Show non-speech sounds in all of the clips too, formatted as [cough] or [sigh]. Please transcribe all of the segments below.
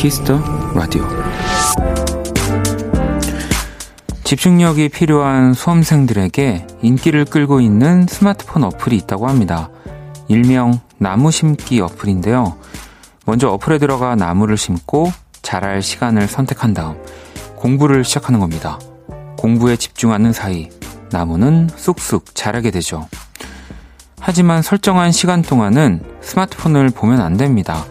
키스 더 라디오 집중력이 필요한 수험생들에게 인기를 끌고 있는 스마트폰 어플이 있다고 합니다. 일명 나무 심기 어플인데요. 먼저 어플에 들어가 나무를 심고 자랄 시간을 선택한 다음 공부를 시작하는 겁니다. 공부에 집중하는 사이 나무는 쑥쑥 자라게 되죠. 하지만 설정한 시간 동안은 스마트폰을 보면 안 됩니다.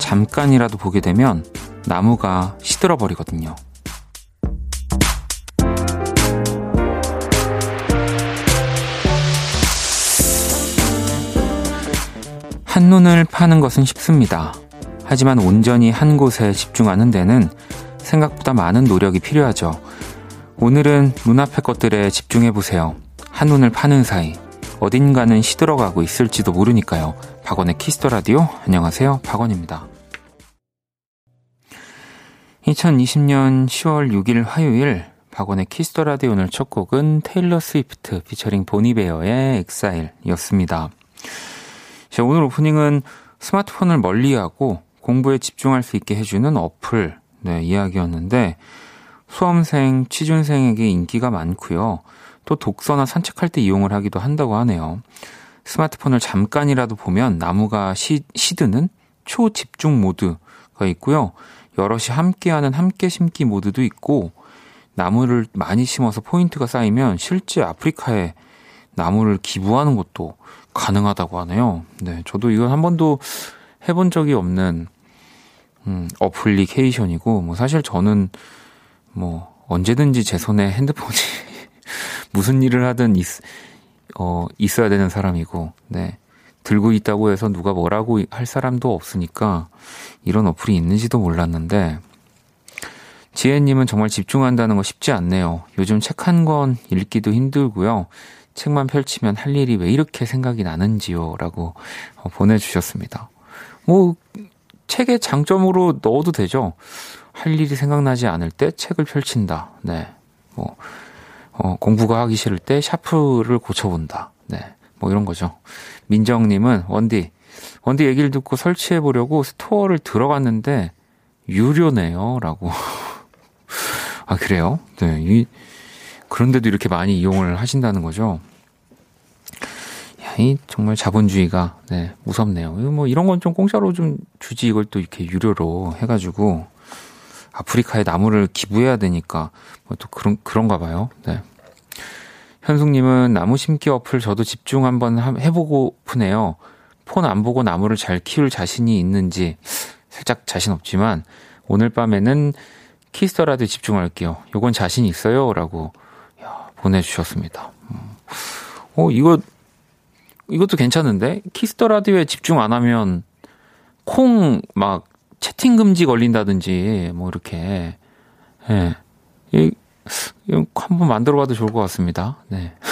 잠깐이라도 보게 되면 나무가 시들어 버리거든요. 한눈을 파는 것은 쉽습니다. 하지만 온전히 한 곳에 집중하는 데는 생각보다 많은 노력이 필요하죠. 오늘은 눈앞의 것들에 집중해 보세요. 한눈을 파는 사이 어딘가는 시들어가고 있을지도 모르니까요. 박원의 키스 더 라디오 안녕하세요. 박원입니다. 2020년 10월 6일 화요일 박원의 키스 더 라디오 오늘 첫 곡은 테일러 스위프트 피처링 본 이베어의 exile이었습니다. 자, 오늘 오프닝은 스마트폰을 멀리하고 공부에 집중할 수 있게 해주는 어플 네, 이야기였는데 수험생, 취준생에게 인기가 많고요. 또 독서나 산책할 때 이용을 하기도 한다고 하네요. 스마트폰을 잠깐이라도 보면 나무가 시, 시드는 초집중 모드가 있고요. 여럿이 함께하는 함께 심기 모드도 있고 나무를 많이 심어서 포인트가 쌓이면 실제 아프리카에 나무를 기부하는 것도 가능하다고 하네요. 네, 저도 이건 한 번도 해본 적이 없는 음, 어플리케이션이고 뭐 사실 저는 뭐 언제든지 제 손에 핸드폰이 무슨 일을 하든 있, 어, 있어야 되는 사람이고, 네. 들고 있다고 해서 누가 뭐라고 할 사람도 없으니까 이런 어플이 있는지도 몰랐는데, 지혜님은 정말 집중한다는 거 쉽지 않네요. 요즘 책 한 권 읽기도 힘들고요. 책만 펼치면 할 일이 왜 이렇게 생각이 나는지요? 라고 어, 보내주셨습니다. 뭐, 책의 장점으로 넣어도 되죠. 할 일이 생각나지 않을 때 책을 펼친다. 네. 뭐, 어, 공부가 하기 싫을 때 샤프를 고쳐본다. 네. 뭐 이런 거죠. 민정님은 원디, 원디 얘기를 듣고 설치해 보려고 스토어를 들어갔는데 유료네요. 라고. [laughs] 아, 그래요? 네. 이, 그런데도 이렇게 많이 이용을 하신다는 거죠. 야, 이 정말 자본주의가, 네, 무섭네요. 뭐 이런 건 좀 공짜로 좀 주지 이걸 또 이렇게 유료로 해가지고 아프리카에 나무를 기부해야 되니까 뭐 또 그런 그런가 봐요. 네. 현숙님은 나무 심기 어플 저도 집중 한번 해보고프네요. 폰 안 보고 나무를 잘 키울 자신이 있는지 살짝 자신 없지만 오늘 밤에는 키스터라도 집중할게요. 요건 자신 있어요? 라고 보내주셨습니다. 음. 어, 이거, 이것도 괜찮은데? 키스 더 라디오에 집중 안 하면 콩 막 채팅 금지 걸린다든지 뭐 이렇게 예. 한번 만들어 봐도 좋을 것 같습니다. 네. [laughs]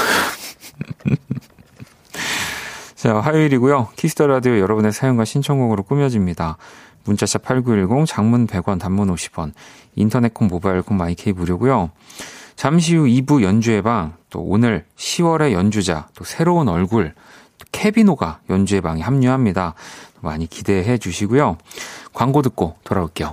자, 화요일이고요. 키스 더 라디오 여러분의 사연과 신청곡으로 꾸며집니다. 문자샵 8910 장문 100원 단문 50원 인터넷 콩 모바일 콩 마이케이 무료고요. 잠시 후 2부 연주회 방, 또 오늘 10월의 연주자, 또 새로운 얼굴, 케비노가 연주회 방에 합류합니다. 많이 기대해 주시고요. 광고 듣고 돌아올게요.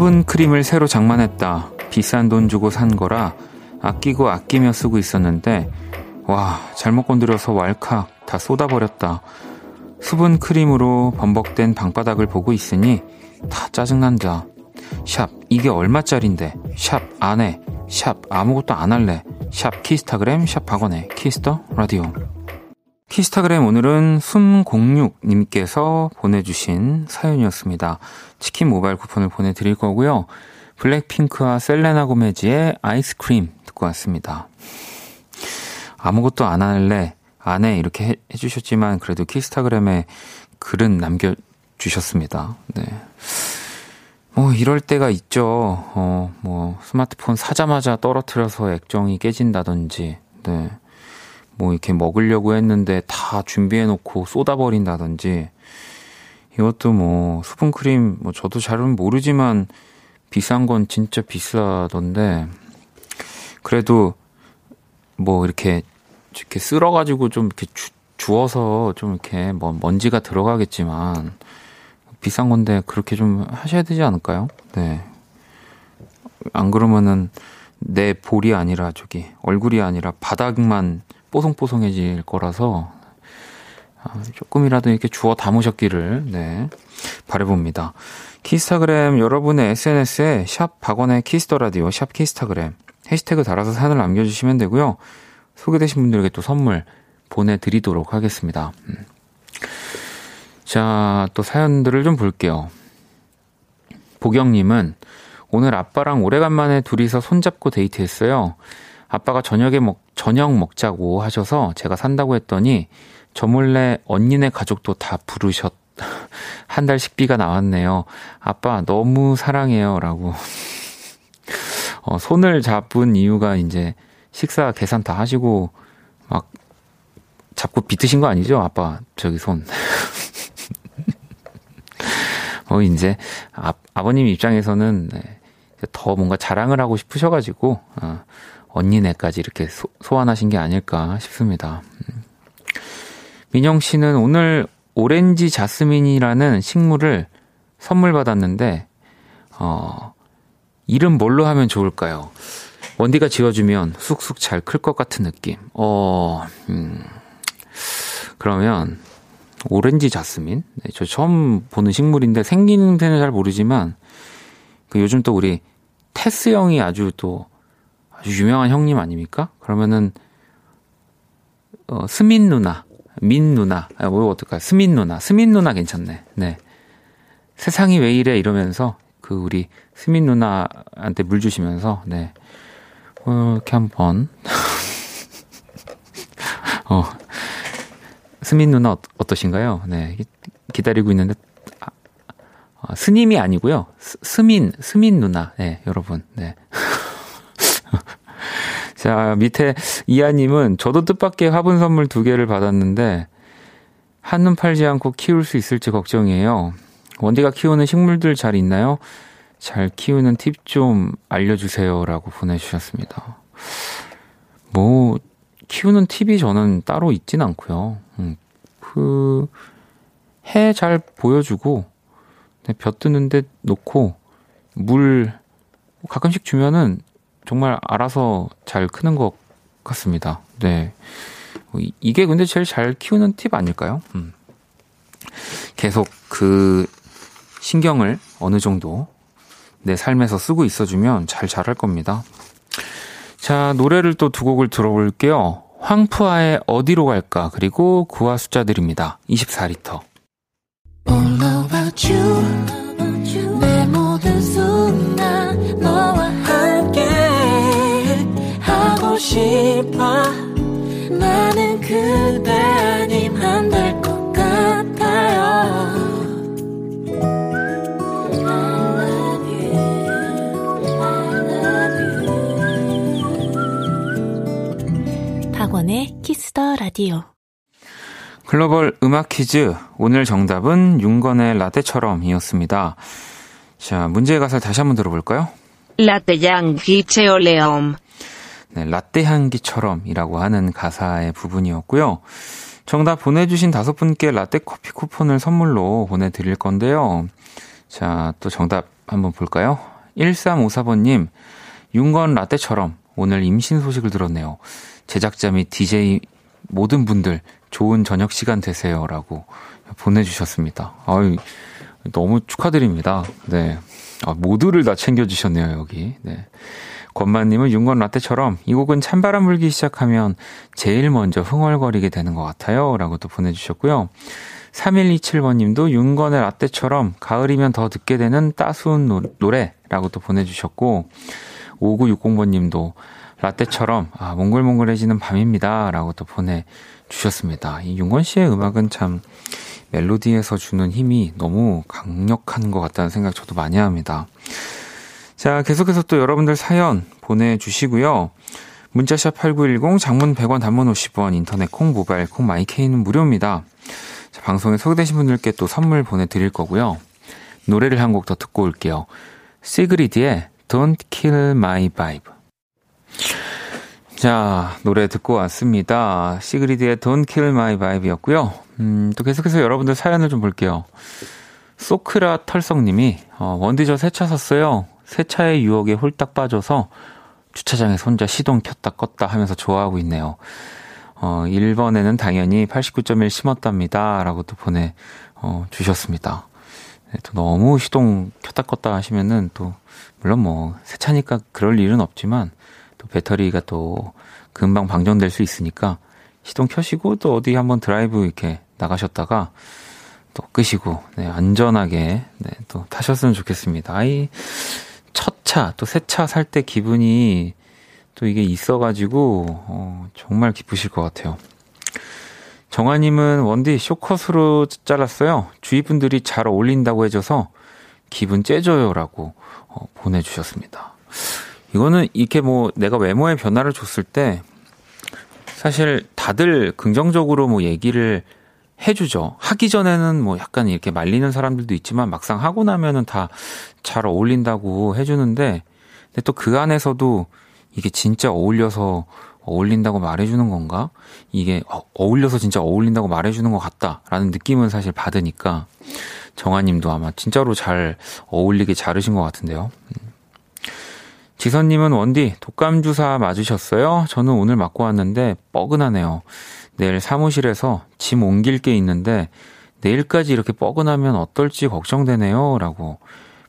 수분 크림을 새로 장만했다. 비싼 돈 주고 산 거라 아끼고 아끼며 쓰고 있었는데 와 잘못 건드려서 왈칵 다 쏟아버렸다. 수분 크림으로 범벅된 방바닥을 보고 있으니 다 짜증난다. 샵 이게 얼마짜린데 샵 안에 샵 아무것도 안 할래 샵 키스타그램 샵 박원의 키스 더 라디오 키스타그램 오늘은 숨06님께서 보내주신 사연이었습니다. 치킨 모바일 쿠폰을 보내드릴 거고요. 블랙핑크와 셀레나 고메지의 아이스크림 듣고 왔습니다. 아무것도 안 할래, 안 해, 이렇게 해, 해주셨지만, 그래도 키스타그램에 글은 남겨주셨습니다. 네. 뭐, 이럴 때가 있죠. 어, 뭐, 스마트폰 사자마자 떨어뜨려서 액정이 깨진다든지, 네. 뭐, 이렇게 먹으려고 했는데 다 준비해놓고 쏟아버린다든지, 이것도 뭐, 수분크림, 뭐, 저도 잘은 모르지만, 비싼 건 진짜 비싸던데, 그래도, 뭐, 이렇게, 이렇게 쓸어가지고 좀 이렇게 주, 주워서 좀 이렇게 뭐 먼지가 들어가겠지만, 비싼 건데 그렇게 좀 하셔야 되지 않을까요? 네. 안 그러면은 내 볼이 아니라 저기 얼굴이 아니라 바닥만 뽀송뽀송해질 거라서 아, 조금이라도 이렇게 주워 담으셨기를 네 바래봅니다. 키스타그램 여러분의 SNS에 샵 박원의 키스 더 라디오 샵 키스타그램 해시태그 달아서 사연을 남겨주시면 되고요. 소개되신 분들에게 또 선물 보내드리도록 하겠습니다. 음. 자, 또 사연들을 좀 볼게요. 보경님은 오늘 아빠랑 오래간만에 둘이서 손잡고 데이트했어요. 아빠가 저녁에 먹, 저녁 먹자고 하셔서 제가 산다고 했더니 저 몰래 언니네 가족도 다 부르셨, [laughs] 한 달 식비가 나왔네요. 아빠 너무 사랑해요. 라고. [laughs] 어, 손을 잡은 이유가 이제 식사 계산 다 하시고 막 잡고 비트신 거 아니죠? 아빠, 저기 손. 어, [laughs] 이제, 아, 아버님 입장에서는, 네, 더 뭔가 자랑을 하고 싶으셔가지고, 어, 언니네까지 이렇게 소, 소환하신 게 아닐까 싶습니다. 음. 민영 씨는 오늘 오렌지 자스민이라는 식물을 선물 받았는데, 어, 이름 뭘로 하면 좋을까요? 원디가 지어주면 쑥쑥 잘 클 것 같은 느낌. 어, 음, 그러면, 오렌지 자스민. 네, 저 처음 보는 식물인데 생기는 데는 잘 모르지만 그 요즘 또 우리 테스 형이 아주 또 아주 유명한 형님 아닙니까? 그러면은 어, 스민 누나, 민 누나, 아, 뭐 어떨까? 스민 누나, 스민 누나 괜찮네. 네. 세상이 왜 이래 이러면서 그 우리 스민 누나한테 물 주시면서 네. 어, 이렇게 한번 [laughs] 어, 스민 누나 어, 떠신가요 네. 기다리고 있는데, 아, 아, 스님이 아니고요. 스, 스민, 스민 누나. 네, 여러분. 네. [laughs] 자, 밑에 이하님은 저도 뜻밖의 화분 선물 두 개를 받았는데, 한눈 팔지 않고 키울 수 있을지 걱정이에요. 원디가 키우는 식물들 잘 있나요? 잘 키우는 팁 좀 알려주세요. 라고 보내주셨습니다. 뭐, 키우는 팁이 저는 따로 있진 않고요. 음, 그, 해 잘 보여주고, 네, 벼 뜨는데 놓고, 물 가끔씩 주면은 정말 알아서 잘 크는 것 같습니다. 네. 이게 근데 제일 잘 키우는 팁 아닐까요? 음. 계속 그 신경을 어느 정도 내 삶에서 쓰고 있어주면 잘 자랄 겁니다. 자, 노래를 또 두 곡을 들어볼게요. 황푸아의 어디로 갈까? 그리고 구화 숫자들입니다. 24리터. All about you. 내 모든 순간 너와 싶어. 나는 그대 아님 안 될 것 같아요. 박원의 키스더 라디오. 글로벌 음악 퀴즈. 오늘 정답은 윤건의 라떼처럼이었습니다. 자, 문제의 가사를 다시 한번 들어볼까요? 라떼 향기 처럼. 네, 라떼 향기처럼이라고 하는 가사의 부분이었고요. 정답 보내주신 다섯 분께 라떼 커피 쿠폰을 선물로 보내드릴 건데요. 자, 또 정답 한번 볼까요? 1354번님, 윤건 라떼처럼 오늘 임신 소식을 들었네요. 제작자 및 DJ 모든 분들 좋은 저녁 시간 되세요 라고 보내주셨습니다. 아유, 너무 축하드립니다. 네. 아, 모두를 다 챙겨주셨네요, 여기. 네. 권만님은 윤건 라떼처럼 이 곡은 찬바람 불기 시작하면 제일 먼저 흥얼거리게 되는 것 같아요. 라고 또 보내주셨고요. 3127번님도 윤건의 라떼처럼 가을이면 더 듣게 되는 따스운 노, 노래 라고 또 보내주셨고, 5960번 님도 라떼처럼, 아, 몽글몽글해지는 밤입니다. 라고 또 보내주셨습니다. 이 윤건 씨의 음악은 참 멜로디에서 주는 힘이 너무 강력한 것 같다는 생각 저도 많이 합니다. 자, 계속해서 또 여러분들 사연 보내주시고요. 문자샵 8910, 장문 100원, 단문 50원, 인터넷 콩, 모바일 콩, 마이케이는 무료입니다. 자, 방송에 소개되신 분들께 또 선물 보내드릴 거고요. 노래를 한 곡 더 듣고 올게요. 시그리드의 Don't Kill My Vibe. 자, 노래 듣고 왔습니다. 시그리드의 Don't Kill My Vibe였고요. 음, 또 계속해서 여러분들 사연을 좀 볼게요. 소크라 털성님이 어, 원디 저 새 차 샀어요. 새 차의 유혹에 홀딱 빠져서 주차장에서 혼자 시동 켰다 껐다 하면서 좋아하고 있네요. 어, 1번에는 당연히 89.1 심었답니다. 라고 또 보내, 어, 주셨습니다. 네, 또 너무 시동 켰다 껐다 하시면은 또, 물론 뭐, 새 차니까 그럴 일은 없지만, 또 배터리가 또 금방 방전될 수 있으니까, 시동 켜시고 또 어디 한번 드라이브 이렇게 나가셨다가, 또 끄시고, 네, 안전하게, 네, 또 타셨으면 좋겠습니다. 아이, 첫 차, 또 새 차 살 때 기분이 또 이게 있어가지고, 어, 정말 기쁘실 것 같아요. 정아님은 원디 쇼컷으로 잘랐어요. 주위 분들이 잘 어울린다고 해줘서 기분 째져요라고 어, 보내주셨습니다. 이거는 이렇게 뭐 내가 외모의 변화를 줬을 때 사실 다들 긍정적으로 뭐 얘기를 해주죠. 하기 전에는 뭐 약간 이렇게 말리는 사람들도 있지만 막상 하고 나면은 다 잘 어울린다고 해주는데 근데 또 그 안에서도 이게 진짜 어울려서 어울린다고 말해주는 건가? 이게 어, 어울려서 진짜 어울린다고 말해주는 것 같다라는 느낌은 사실 받으니까 정아님도 아마 진짜로 잘 어울리게 자르신 것 같은데요. 음. 지선님은 원디 독감 주사 맞으셨어요? 저는 오늘 맞고 왔는데 뻐근하네요. 내일 사무실에서 짐 옮길 게 있는데 내일까지 이렇게 뻐근하면 어떨지 걱정되네요. 라고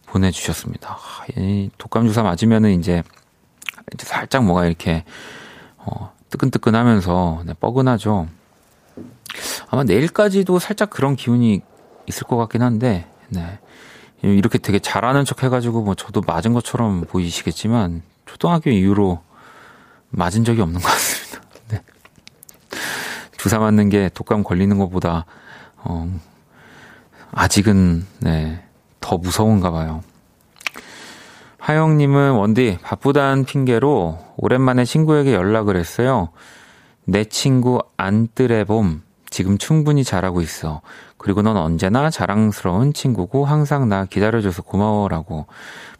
보내주셨습니다. 이 독감 주사 맞으면은 이제 살짝 뭐가 이렇게 어, 뜨끈뜨끈 하면서 네, 뻐근하죠. 아마 내일까지도 살짝 그런 기운이 있을 것 같긴 한데, 네. 이렇게 되게 잘하는 척 해가지고 뭐 저도 맞은 것처럼 보이시겠지만 초등학교 이후로 맞은 적이 없는 것 같습니다. [laughs] 네. 주사 맞는 게 독감 걸리는 것보다 어, 아직은 네, 더 무서운가 봐요. 하영님은 원디 바쁘다는 핑계로 오랜만에 친구에게 연락을 했어요. 내 친구 안뜨레봄 지금 충분히 잘하고 있어. 그리고 넌 언제나 자랑스러운 친구고 항상 나 기다려줘서 고마워라고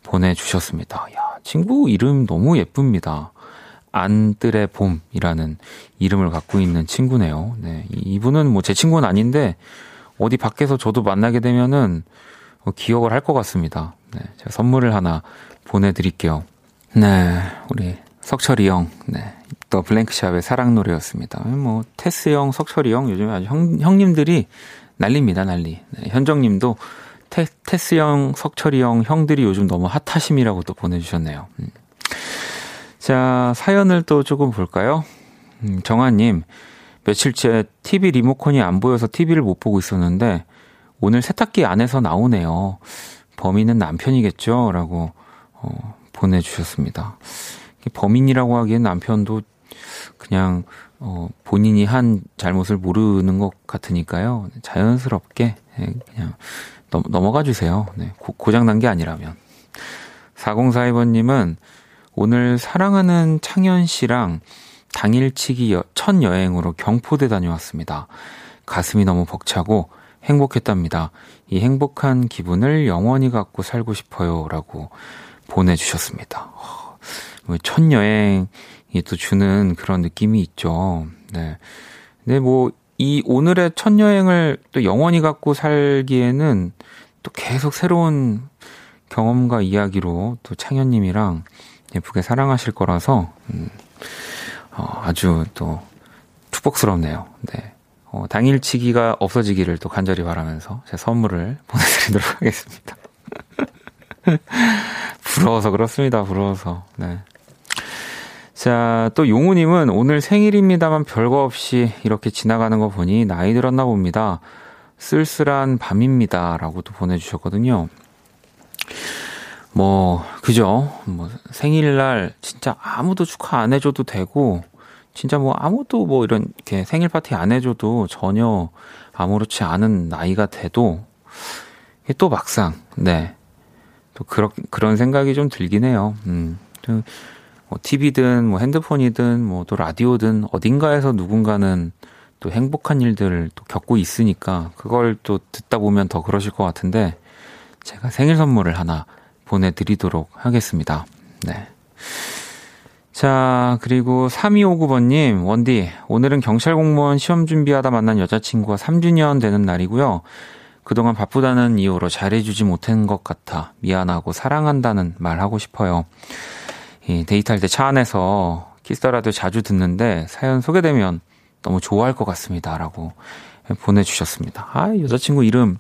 보내주셨습니다. 야, 친구 이름 너무 예쁩니다. 안뜰의 봄이라는 이름을 갖고 있는 친구네요. 네, 이분은 뭐 제 친구는 아닌데 어디 밖에서 저도 만나게 되면은 기억을 할 것 같습니다. 네, 제가 선물을 하나 보내드릴게요. 네, 우리 석철이 형, 네, 더 블랭크샵의 사랑 노래였습니다. 뭐 테스 형, 석철이 형 요즘에 아주 형, 형님들이 난립니다, 난리. 네, 현정님도 테, 테스 형, 석철이 형, 형들이 요즘 너무 핫하심이라고 또 보내주셨네요. 음. 자, 사연을 또 조금 볼까요? 음, 정아님, 며칠째 TV 리모컨이 안 보여서 TV를 못 보고 있었는데, 오늘 세탁기 안에서 나오네요. 범인은 남편이겠죠? 라고, 어, 보내주셨습니다. 범인이라고 하기엔 남편도 그냥 어, 본인이 한 잘못을 모르는 것 같으니까요. 자연스럽게 예, 그냥 넘, 넘어가 주세요. 네, 고, 장난 게 아니라면. 4042번님은 오늘 사랑하는 창현 씨랑 당일치기 여, 첫 여행으로 경포대 다녀왔습니다. 가슴이 너무 벅차고 행복했답니다. 이 행복한 기분을 영원히 갖고 살고 싶어요. 라고 보내주셨습니다. 뭐첫 여행 또 주는 그런 느낌이 있죠. 네. 근데 뭐, 이 오늘의 첫 여행을 또 영원히 갖고 살기에는 또 계속 새로운 경험과 이야기로 또 창현님이랑 예쁘게 사랑하실 거라서, 음, 어, 아주 또 축복스럽네요. 네. 어, 당일치기가 없어지기를 또 간절히 바라면서 제 선물을 [laughs] 보내드리도록 하겠습니다. [laughs] 부러워서 그렇습니다. 부러워서. 네. 자, 또 용우님은 오늘 생일입니다만 별거 없이 이렇게 지나가는 거 보니 나이 들었나 봅니다. 쓸쓸한 밤입니다. 라고 도 보내주셨거든요. 뭐, 그죠? 뭐, 생일날 진짜 아무도 축하 안 해줘도 되고, 진짜 뭐 아무도 뭐 이런, 이렇게 생일 파티 안 해줘도 전혀 아무렇지 않은 나이가 돼도, 이게 또 막상, 네. 또 그런, 그런 생각이 좀 들긴 해요. 음. 뭐 TV든 뭐 핸드폰이든 뭐 또 라디오든 어딘가에서 누군가는 또 행복한 일들을 또 겪고 있으니까 그걸 또 듣다 보면 더 그러실 것 같은데 제가 생일 선물을 하나 보내드리도록 하겠습니다. 네. 자, 그리고 3259번님, 원디, 오늘은 경찰 공무원 시험 준비하다 만난 여자친구가 3주년 되는 날이고요. 그동안 바쁘다는 이유로 잘해주지 못한 것 같아 미안하고 사랑한다는 말 하고 싶어요. 이 데이트할 때 차 안에서 키스터라도 자주 듣는데 사연 소개되면 너무 좋아할 것 같습니다. 라고 보내주셨습니다. 아, 여자친구 이름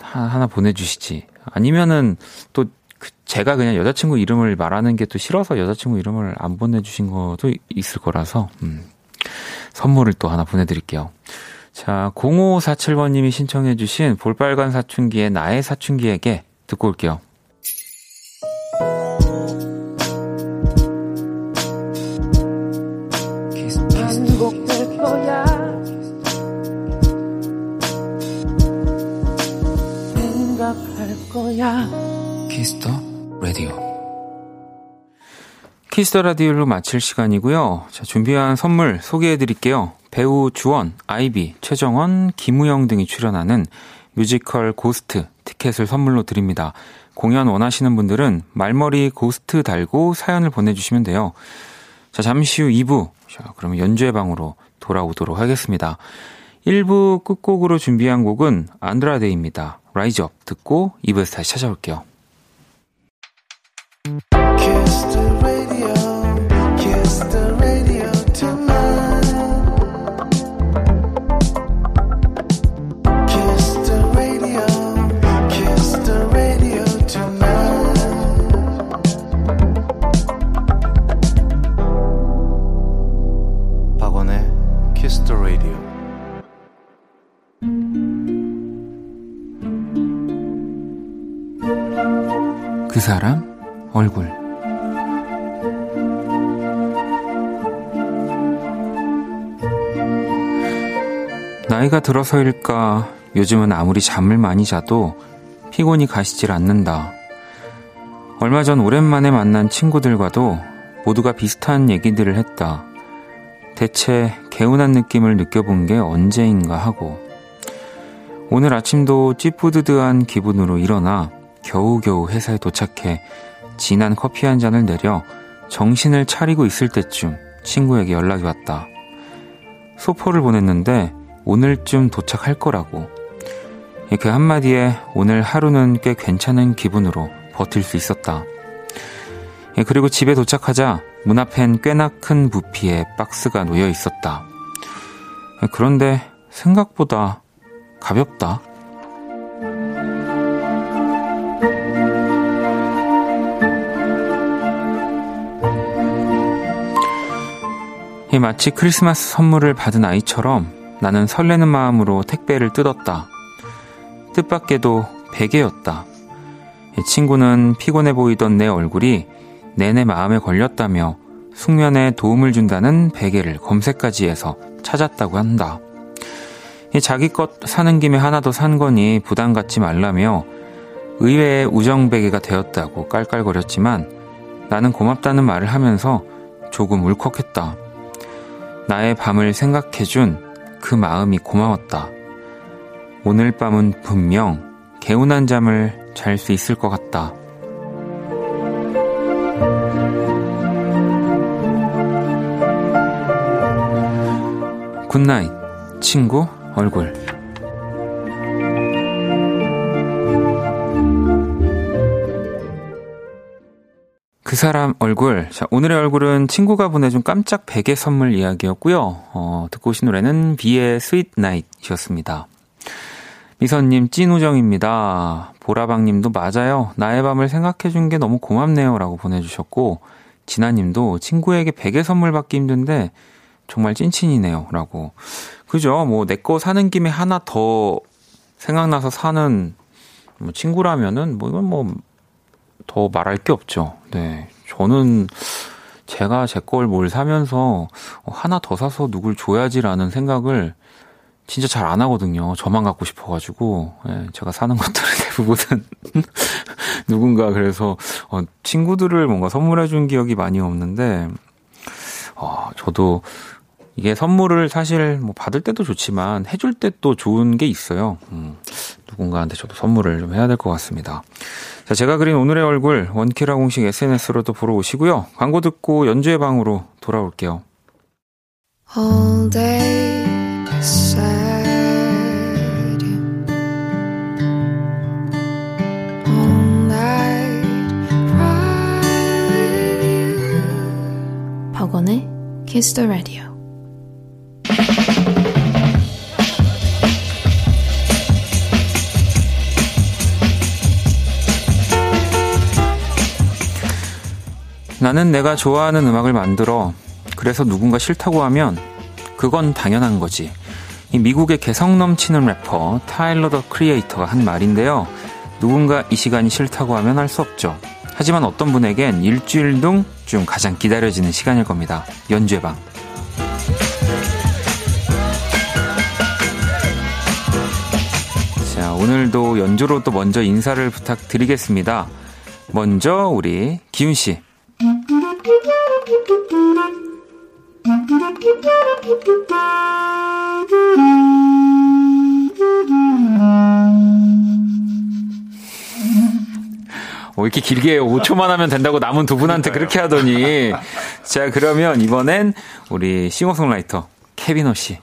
하나 보내주시지. 아니면은 또그 제가 그냥 여자친구 이름을 말하는 게 또 싫어서 여자친구 이름을 안 보내주신 것도 있을 거라서, 음, 선물을 또 하나 보내드릴게요. 자, 0547번님이 신청해주신 볼빨간 사춘기의 나의 사춘기에게 듣고 올게요. Kiss the Radio Kiss the Radio로 마칠 시간이고요. 자, 준비한 선물 소개해 드릴게요. 배우 주원, 아이비, 최정원, 김우형 등이 출연하는 뮤지컬 고스트 티켓을 선물로 드립니다. 공연 원하시는 분들은 말머리 고스트 달고 사연을 보내주시면 돼요. 자, 잠시 후 2부. 자, 그러면 연주회 방으로 돌아오도록 하겠습니다. 1부 끝곡으로 준비한 곡은 안드라 데이입니다. Rise Up 듣고 2부에서 다시 찾아올게요. 사 나이가 들어서일까 요즘은 아무리 잠을 많이 자도 피곤이 가시질 않는다. 얼마 전 오랜만에 만난 친구들과도 모두가 비슷한 얘기들을 했다. 대체 개운한 느낌을 느껴본 게 언제인가 하고 오늘 아침도 찌뿌드드한 기분으로 일어나 겨우겨우 회사에 도착해 진한 커피 한 잔을 내려 정신을 차리고 있을 때쯤 친구에게 연락이 왔다. 소포를 보냈는데 오늘쯤 도착할 거라고. 그 한마디에 오늘 하루는 꽤 괜찮은 기분으로 버틸 수 있었다. 그리고 집에 도착하자 문 앞엔 꽤나 큰 부피에 박스가 놓여 있었다. 그런데 생각보다 가볍다. 마치 크리스마스 선물을 받은 아이처럼 나는 설레는 마음으로 택배를 뜯었다. 뜻밖에도 베개였다. 친구는 피곤해 보이던 내 얼굴이 내내 마음에 걸렸다며 숙면에 도움을 준다는 베개를 검색까지 해서 찾았다고 한다. 자기 것 사는 김에 하나 더 산 거니 부담 갖지 말라며 의외의 우정 베개가 되었다고 깔깔거렸지만 나는 고맙다는 말을 하면서 조금 울컥했다. 나의 밤을 생각해준 그 마음이 고마웠다. 오늘 밤은 분명 개운한 잠을 잘 수 있을 것 같다. Good night, 친구 얼굴. 그 사람 얼굴. 자, 오늘의 얼굴은 친구가 보내준 깜짝 베개 선물 이야기였고요. 어, 듣고 오신 노래는 뷔의 Sweet Night이었습니다. 미선님, 찐우정입니다. 보라방님도 맞아요. 나의 밤을 생각해준 게 너무 고맙네요. 라고 보내주셨고, 진아님도 친구에게 베개 선물 받기 힘든데, 정말 찐친이네요. 라고. 그죠? 뭐, 내 거 사는 김에 하나 더 생각나서 사는 뭐 친구라면은, 뭐, 이건 뭐, 더 말할 게 없죠. 네. 저는 제가 제 걸 뭘 사면서 하나 더 사서 누굴 줘야지라는 생각을 진짜 잘 안 하거든요. 저만 갖고 싶어가지고 예, 제가 사는 것들은 [laughs] 대부분은 [laughs] 누군가 그래서 어, 친구들을 뭔가 선물해준 기억이 많이 없는데 어, 저도 이게 선물을 사실 뭐 받을 때도 좋지만 해줄 때 또 좋은 게 있어요. 음, 누군가한테 저도 선물을 좀 해야 될 것 같습니다. 자, 제가 그린 오늘의 얼굴 원키라 공식 SNS로도 보러 오시고요. 광고 듣고 연주의 방으로 돌아올게요. All day sad. All night cry with you. 박원의 Kiss the Radio. 나는 내가 좋아하는 음악을 만들어 그래서 누군가 싫다고 하면 그건 당연한 거지. 이 미국의 개성 넘치는 래퍼 타일러 더 크리에이터가 한 말인데요. 누군가 이 시간이 싫다고 하면 할 수 없죠. 하지만 어떤 분에겐 일주일 중 가장 기다려지는 시간일 겁니다. 연주회 방. 오늘도 연주로 또 먼저 인사를 부탁드리겠습니다. 먼저 우리 기훈 씨. 어, 이렇게 길게 5초만 하면 된다고 남은 두 분한테 그렇게 하더니. 자, 그러면 이번엔 우리 싱어송라이터 케비노 씨.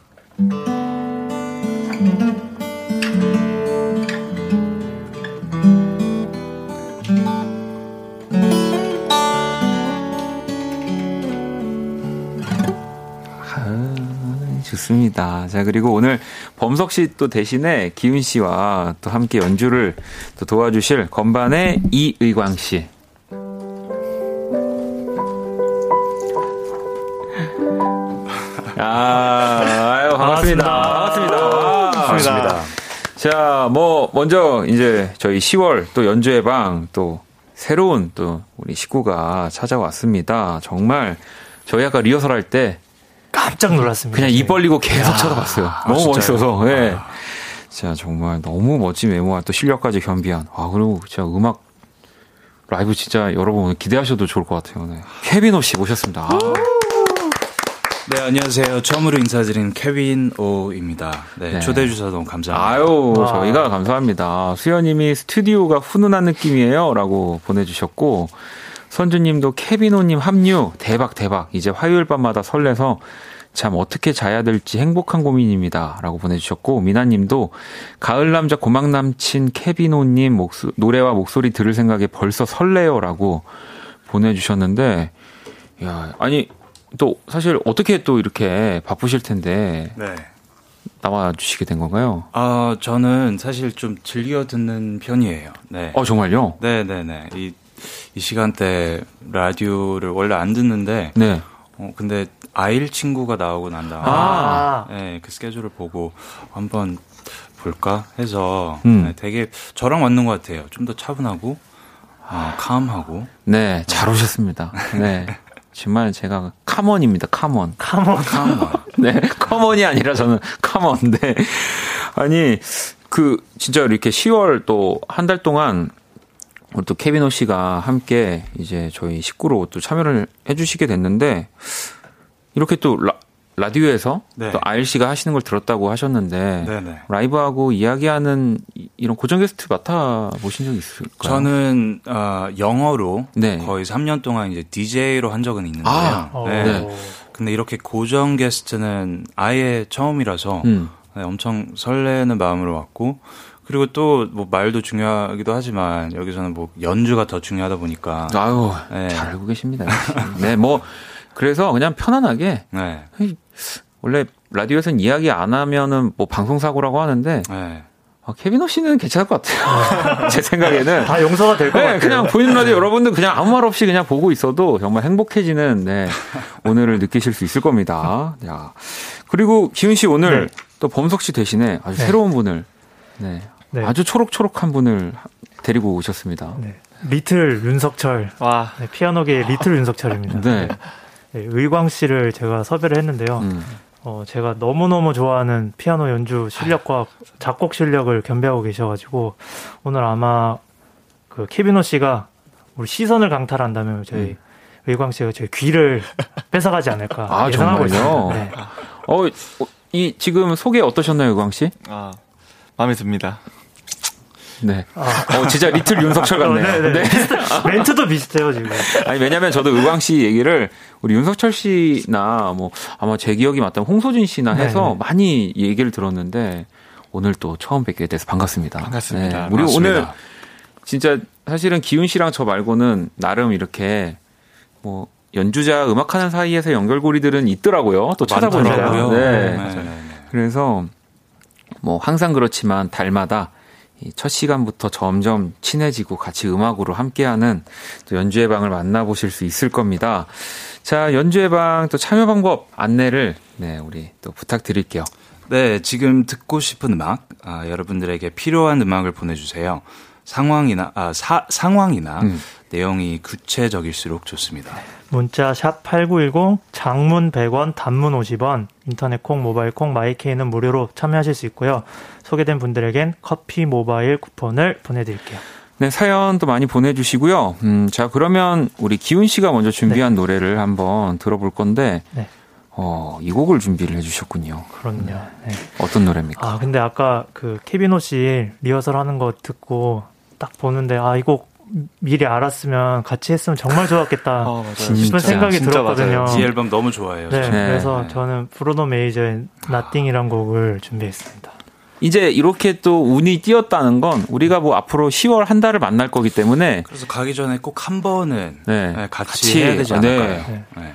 좋습니다. 자, 그리고 오늘 범석 씨 또 대신에 기훈 씨와 또 함께 연주를 또 도와주실 건반의 이의광 씨. 아, 아유, 반갑습니다. 반갑습니다. 반갑습니다. 자, 뭐, 먼저 이제 저희 10월 또 연주회 방또 새로운 또 우리 식구가 찾아왔습니다. 정말 저희 아까 리허설 할 때 깜짝 놀랐습니다. 그냥 입 벌리고 계속 야, 쳐다봤어요. 아, 너무 진짜요? 멋있어서. 예. 네. 진짜 정말 너무 멋진 외모와 또 실력까지 겸비한. 아, 그리고 진짜 음악 라이브 진짜 여러분 기대하셔도 좋을 것 같아요. 네. 케빈 오씨 모셨습니다. 아. 네, 안녕하세요. 처음으로 인사드린 케빈 오입니다. 네, 네. 초대해 주셔서 너무 감사합니다. 아유, 와. 저희가 감사합니다. 수현님이 스튜디오가 훈훈한 느낌이에요. 라고 보내주셨고, 선주님도 케비노님 합류 대박 대박 이제 화요일 밤마다 설레서 참 어떻게 자야 될지 행복한 고민입니다. 라고 보내주셨고, 미나님도 가을 남자 고막 남친 케비노님 목소, 노래와 목소리 들을 생각에 벌써 설레요. 라고 보내주셨는데, 야, 아니, 또 사실 어떻게 또 이렇게 바쁘실 텐데. 네. 나와 주시게 된 건가요? 아, 저는 사실 좀 즐겨 듣는 편이에요. 네. 어, 정말요? 네네네. 네, 네. 이, 이 시간대 라디오를 원래 안 듣는데. 네. 어, 근데 아일 친구가 나오고 난 다음에. 아. 네, 그 스케줄을 보고 한번 볼까 해서. 음. 네, 되게 저랑 맞는 것 같아요. 좀 더 차분하고. 어, calm하고. 네, 잘 오셨습니다. 네. 정말 제가 카먼입니다. 카먼. 카먼. 카먼. 네, common이 아니라 저는 calm man인데 아니 그 진짜 이렇게 10월 또 한 달 동안 우리 또 케비노 씨가 함께 이제 저희 식구로 또 참여를 해주시게 됐는데 이렇게 또 라, 라디오에서 네. 또 아일 씨가 하시는 걸 들었다고 하셨는데 네네. 네. 라이브하고 이야기하는 이런 고정 게스트 맡아 보신 적 있을까요? 저는 어, 영어로 네. 거의 3년 동안 이제 DJ로 한 적은 있는데요. 아, 네. 네. 근데 이렇게 고정 게스트는 아예 처음이라서 음. 네, 엄청 설레는 마음으로 왔고 그리고 또 뭐 말도 중요하기도 하지만 여기서는 뭐 연주가 더 중요하다 보니까 아유 네. 잘 알고 계십니다. 네, 뭐 그래서 그냥 편안하게 네. 원래 라디오에서는 이야기 안 하면은 뭐 방송 사고라고 하는데 네. 아, 케비노 씨는 괜찮을 것 같아요. [laughs] 제 생각에는 다 용서가 될것 네, 같아요. 그냥 보이는 라디오 여러분들 그냥 아무 말 없이 그냥 보고 있어도 정말 행복해지는 네, 오늘을 느끼실 수 있을 겁니다. 야 그리고 기훈 씨 오늘 네. 또 범석 씨 대신에 아주 네. 새로운 분을 네, 네. 아주 초록초록한 분을 데리고 오셨습니다. 네. 리틀 윤석철. 와. 네, 피아노계의 리틀 윤석철입니다. 네. 네. 의광 씨를 제가 섭외를 했는데요. 음. 어, 제가 너무너무 좋아하는 피아노 연주 실력과 작곡 실력을 겸비하고 계셔가지고, 오늘 아마 그 케비노 씨가 우리 시선을 강탈한다면 저희 음. 의광 씨가 저희 귀를 뺏어가지 않을까 아, 예상하고 있습니다. 네. 어, 이 지금 소개 어떠셨나요, 의광 씨? 아, 마음에 듭니다. 네. 아. 어, 진짜 리틀 윤석철 같네요. 어, 네. 멘트도 비슷해요, 지금. 아니, 왜냐면 저도 의광 씨 얘기를 우리 윤석철 씨나 뭐 아마 제 기억이 맞다면 홍소진 씨나 해서 네네. 많이 얘기를 들었는데 오늘 또 처음 뵙게 돼서 반갑습니다. 반갑습니다. 네. 우리. 오늘 진짜 사실은 기훈 씨랑 저 말고는 나름 이렇게 뭐 연주자 음악하는 사이에서 연결고리들은 있더라고요. 또 찾아보니까. 네. 네. 네. 그래서 뭐 항상 그렇지만 달마다 첫 시간부터 점점 친해지고 같이 음악으로 함께하는 또 연주의 방을 만나보실 수 있을 겁니다. 자, 연주의 방 또 참여 방법 안내를 네, 우리 또 부탁드릴게요. 네, 지금 듣고 싶은 음악, 아, 여러분들에게 필요한 음악을 보내주세요. 상황이나, 아, 사, 상황이나 음. 내용이 구체적일수록 좋습니다. 문자 샵 8910 장문 100원 단문 50원 인터넷 콩 모바일 콩 마이케이는 무료로 참여하실 수 있고요. 소개된 분들에겐 커피 모바일 쿠폰을 보내드릴게요. 네, 사연도 많이 보내주시고요. 음, 자, 그러면 우리 기훈 씨가 먼저 준비한 네. 노래를 한번 들어볼 건데, 네. 어, 이 곡을 준비를 해주셨군요. 그럼요. 네. 어떤 노래입니까? 아, 근데 아까 그 케비노 씨 리허설 하는 거 듣고 딱 보는데, 아, 이 곡 미리 알았으면 같이 했으면 정말 좋았겠다 [laughs] 어, 싶은 진짜, 생각이 진짜 들었거든요. 맞아요. 이 앨범 너무 좋아해요. 네, 네. 그래서 저는 브로노 메이저의 나띵이란 곡을 준비했습니다. 이제 이렇게 또 운이 띄었다는 건 우리가 뭐 앞으로 10월 한 달을 만날 거기 때문에 그래서 가기 전에 꼭 한 번은 네. 네, 같이, 같이, 해야 되지 않을까요? 네. 네.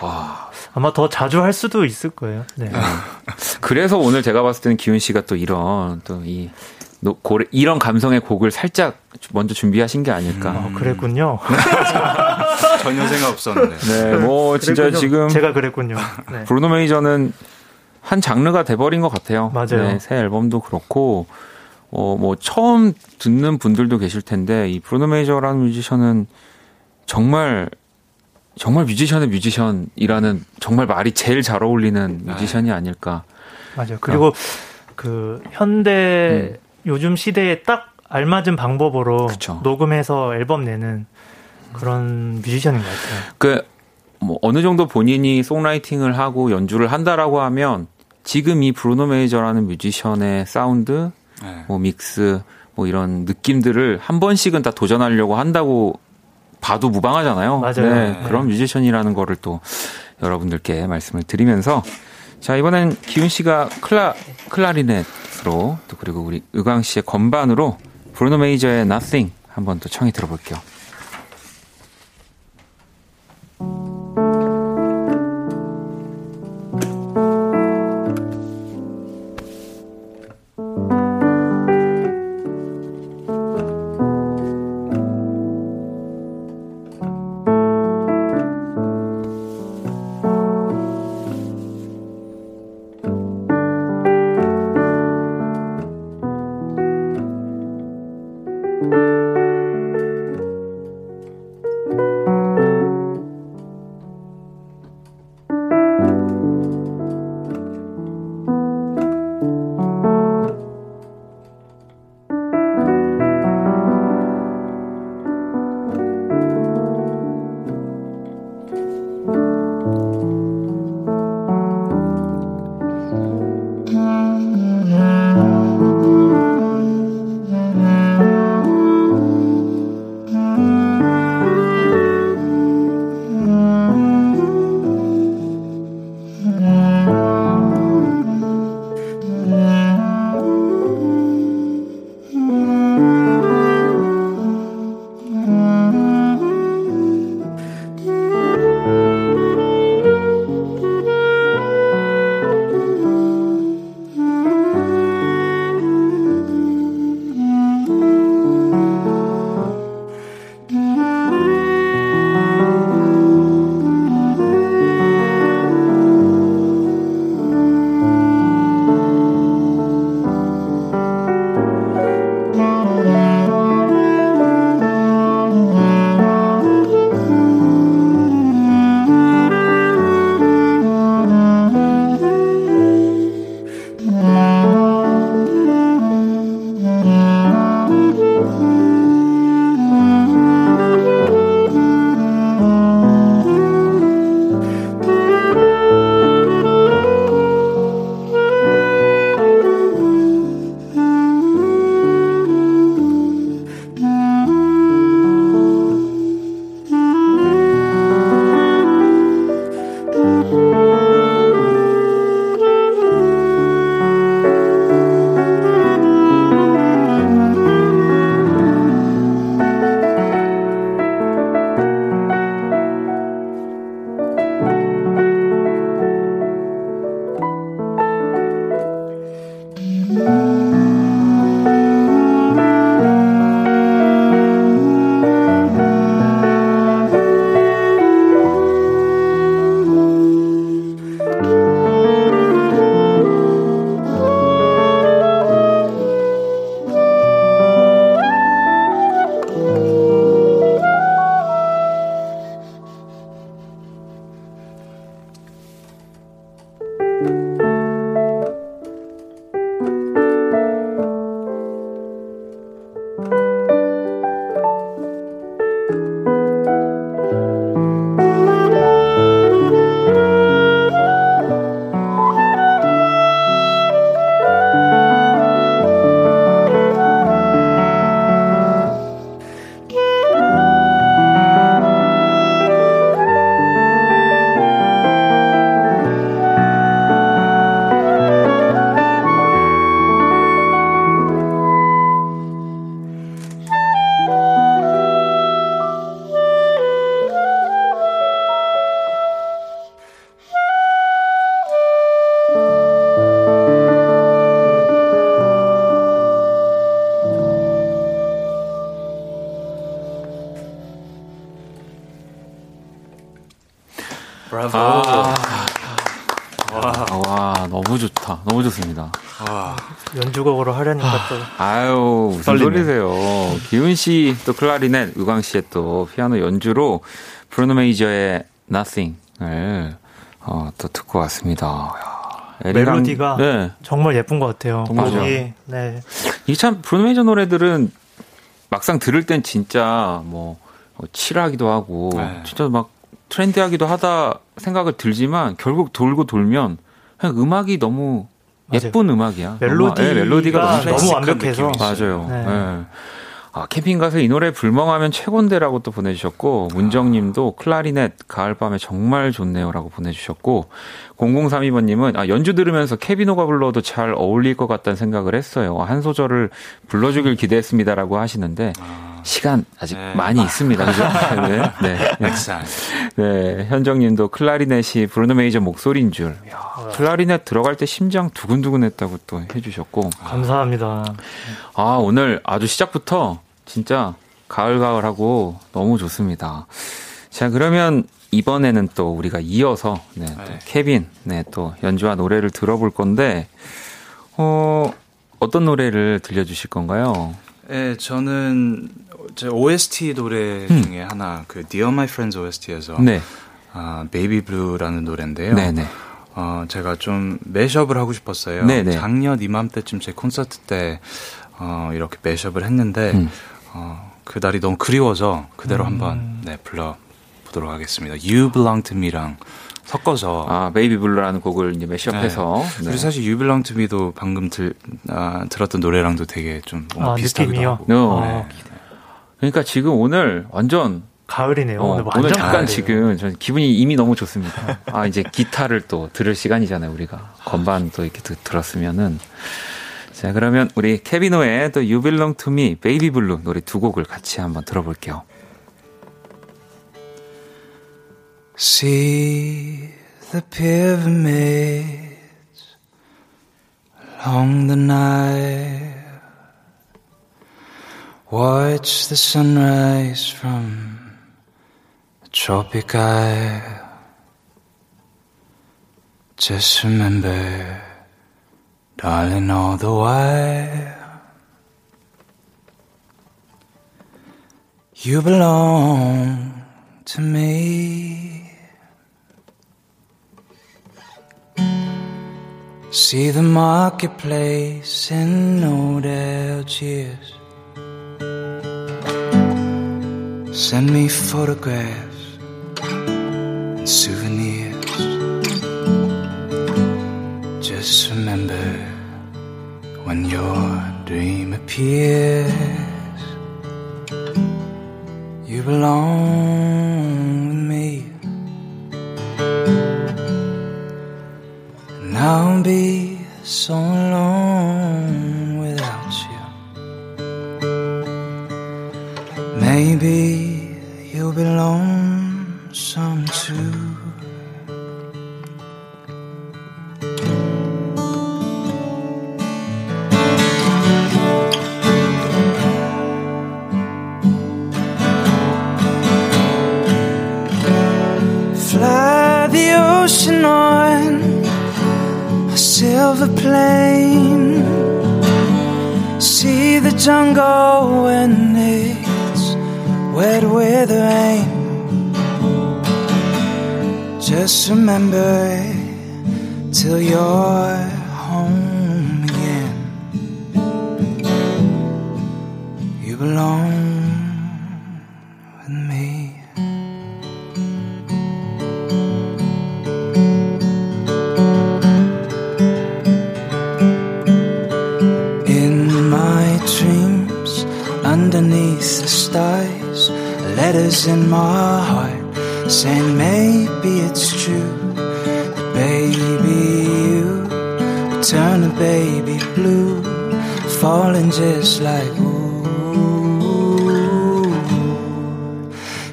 와. 아마 더 자주 할 수도 있을 거예요. 네. 그래서 오늘 제가 봤을 때는 기훈 씨가 또 이런 또 이 고래, 이런 감성의 곡을 살짝 먼저 준비하신 게 아닐까. 음. 어, 그랬군요. [laughs] 전혀 생각 없었는데. 네, 뭐 진짜 그랬군요. 지금 제가 그랬군요. 네. 브루노 메이저는 한 장르가 돼버린 것 같아요. 맞아요. 네, 새 앨범도 그렇고 어, 뭐 처음 듣는 분들도 계실 텐데 이 브루노 메이저라는 뮤지션은 정말 정말 뮤지션의 뮤지션이라는 정말 말이 제일 잘 어울리는 네. 뮤지션이 아닐까. 맞아요. 그리고 어. 그 현대 음. 요즘 시대에 딱 알맞은 방법으로 그쵸. 녹음해서 앨범 내는 그런 뮤지션인 것 같아요. 그, 뭐, 어느 정도 본인이 songwriting을 하고 연주를 한다라고 하면 지금 이 브루노 메이저라는 뮤지션의 사운드, 네. 뭐, 믹스, 뭐 이런 느낌들을 한 번씩은 다 도전하려고 한다고 봐도 무방하잖아요. 맞아요. 네, 네. 그런 뮤지션이라는 거를 또 여러분들께 말씀을 드리면서 자, 이번엔 기훈 씨가 클라, 클라리넷으로 또 그리고 우리 의광 씨의 건반으로 브루노 메이저의 Nothing 한번 또 청해 들어볼게요. 소리세요. 기훈 씨, 또 클라리넷, 의광 씨의 또 피아노 연주로 브루노 메이저의 Nothing을 어, 또 듣고 왔습니다. 멜로디가 네. 정말 예쁜 것 같아요. 맞아요. 네. 이참 브루노 메이저 노래들은 막상 들을 땐 진짜 뭐 칠하기도 하고 네. 진짜 막 트렌디하기도 하다 생각을 들지만 결국 돌고 돌면 그냥 음악이 너무 예쁜 음악이야. 멜로디가, 네, 멜로디가 너무, 너무 완벽해서 맞아요. 네. 네. 아, 캠핑 가서 이 노래 불멍하면 최곤데라고 또 보내주셨고 문정님도 클라리넷 가을밤에 정말 좋네요라고 보내주셨고 0032번님은 아, 연주 들으면서 케비노가 불러도 잘 어울릴 것 같다는 생각을 했어요. 한 소절을 불러주길 기대했습니다라고 하시는데 아. 시간 아직 네. 많이 있습니다. 그죠? [laughs] 네. 네. 네. 네. 현정님도 클라리넷이 브루노 메이저 목소리인 줄. 야, 클라리넷 들어갈 때 심장 두근두근했다고 또 해주셨고. 감사합니다. 아 오늘 아주 시작부터 진짜 가을가을하고 너무 좋습니다. 자 그러면 이번에는 또 우리가 이어서 네, 또 네. 케빈 네, 또 연주와 노래를 들어볼 건데 어 어떤 노래를 들려주실 건가요? 네, 저는 제 OST 노래 음. 중에 하나 그 Dear My Friends OST에서 네. 아, Baby Blue라는 노래인데요. 네네. 네. 어, 제가 좀 매샵을 하고 싶었어요. 네네. 네. 작년 이맘때쯤 제 콘서트 때 어, 이렇게 mashup을 했는데 음. 어, 그 날이 너무 그리워서 그대로 음. 한번 네, 불러 보도록 하겠습니다. You Belong to Me랑 섞어서 아 Baby Blue라는 곡을 이제 mashup해서 네. 네. 그리고 사실 You Belong to Me도 방금 들, 아, 들었던 노래랑도 되게 좀 뭔가 아, 비슷하기도 하고. 네. 네. 그러니까 지금 오늘 완전 가을이네요. 어, 오늘, 오늘 잠깐 가을이에요. 지금 전 기분이 이미 너무 좋습니다. 아 이제 기타를 또 들을 시간이잖아요. 우리가 건반 또 이렇게 들었으면은 자 그러면 우리 케비노의 또 You Belong to Me, Baby Blue 노래 두 곡을 같이 한번 들어볼게요. See the pyramids along the night. Watch the sunrise from a tropic isle. Just remember, darling, all the while you belong to me. See the marketplace in old Algiers. Send me photographs and souvenirs. Just remember when your dream appears, you belong I'll be so alone Just remember till you're home again. You belong with me. In my dreams, underneath the stars letters in my heart saying maybe it's true that baby you turn a baby blue falling just like ooh.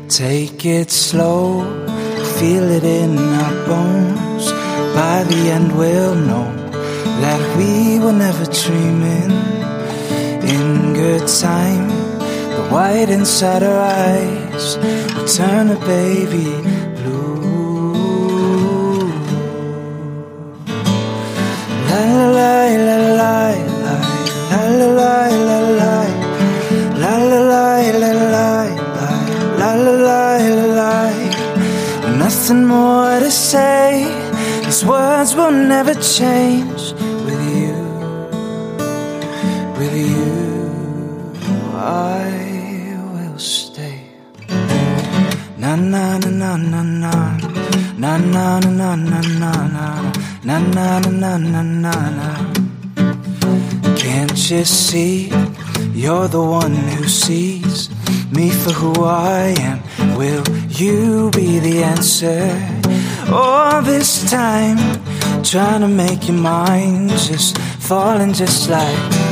Take it slow feel it in our bones. By the end we'll know that we were never dreaming. In good time the white inside our eyes tears will turn a baby blue. La la la la la la la la la la la la la la la la Nothing more to say. These words will never change. See? You're the one who sees me for who I am. Will you be the answer? All this time, trying to make you mine, just falling just like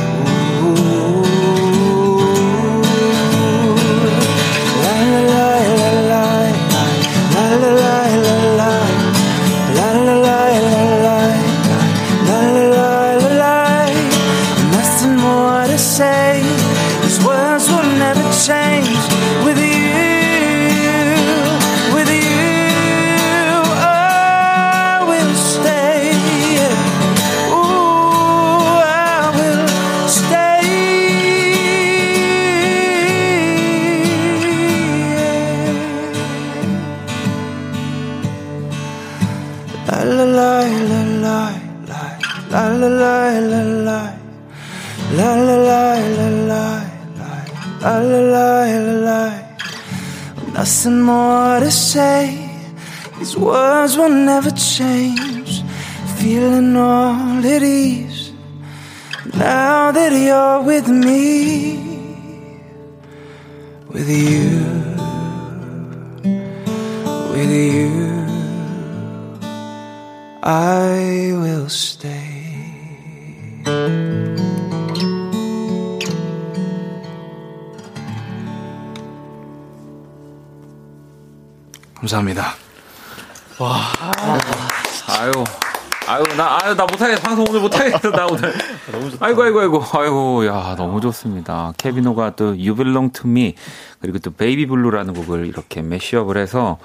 아이고, 아이고, 아이고. 야, 너무 좋습니다. 케빈 오가 또 You Belong to Me, 그리고 또 Baby Blue라는 곡을 이렇게 mashup을 해서,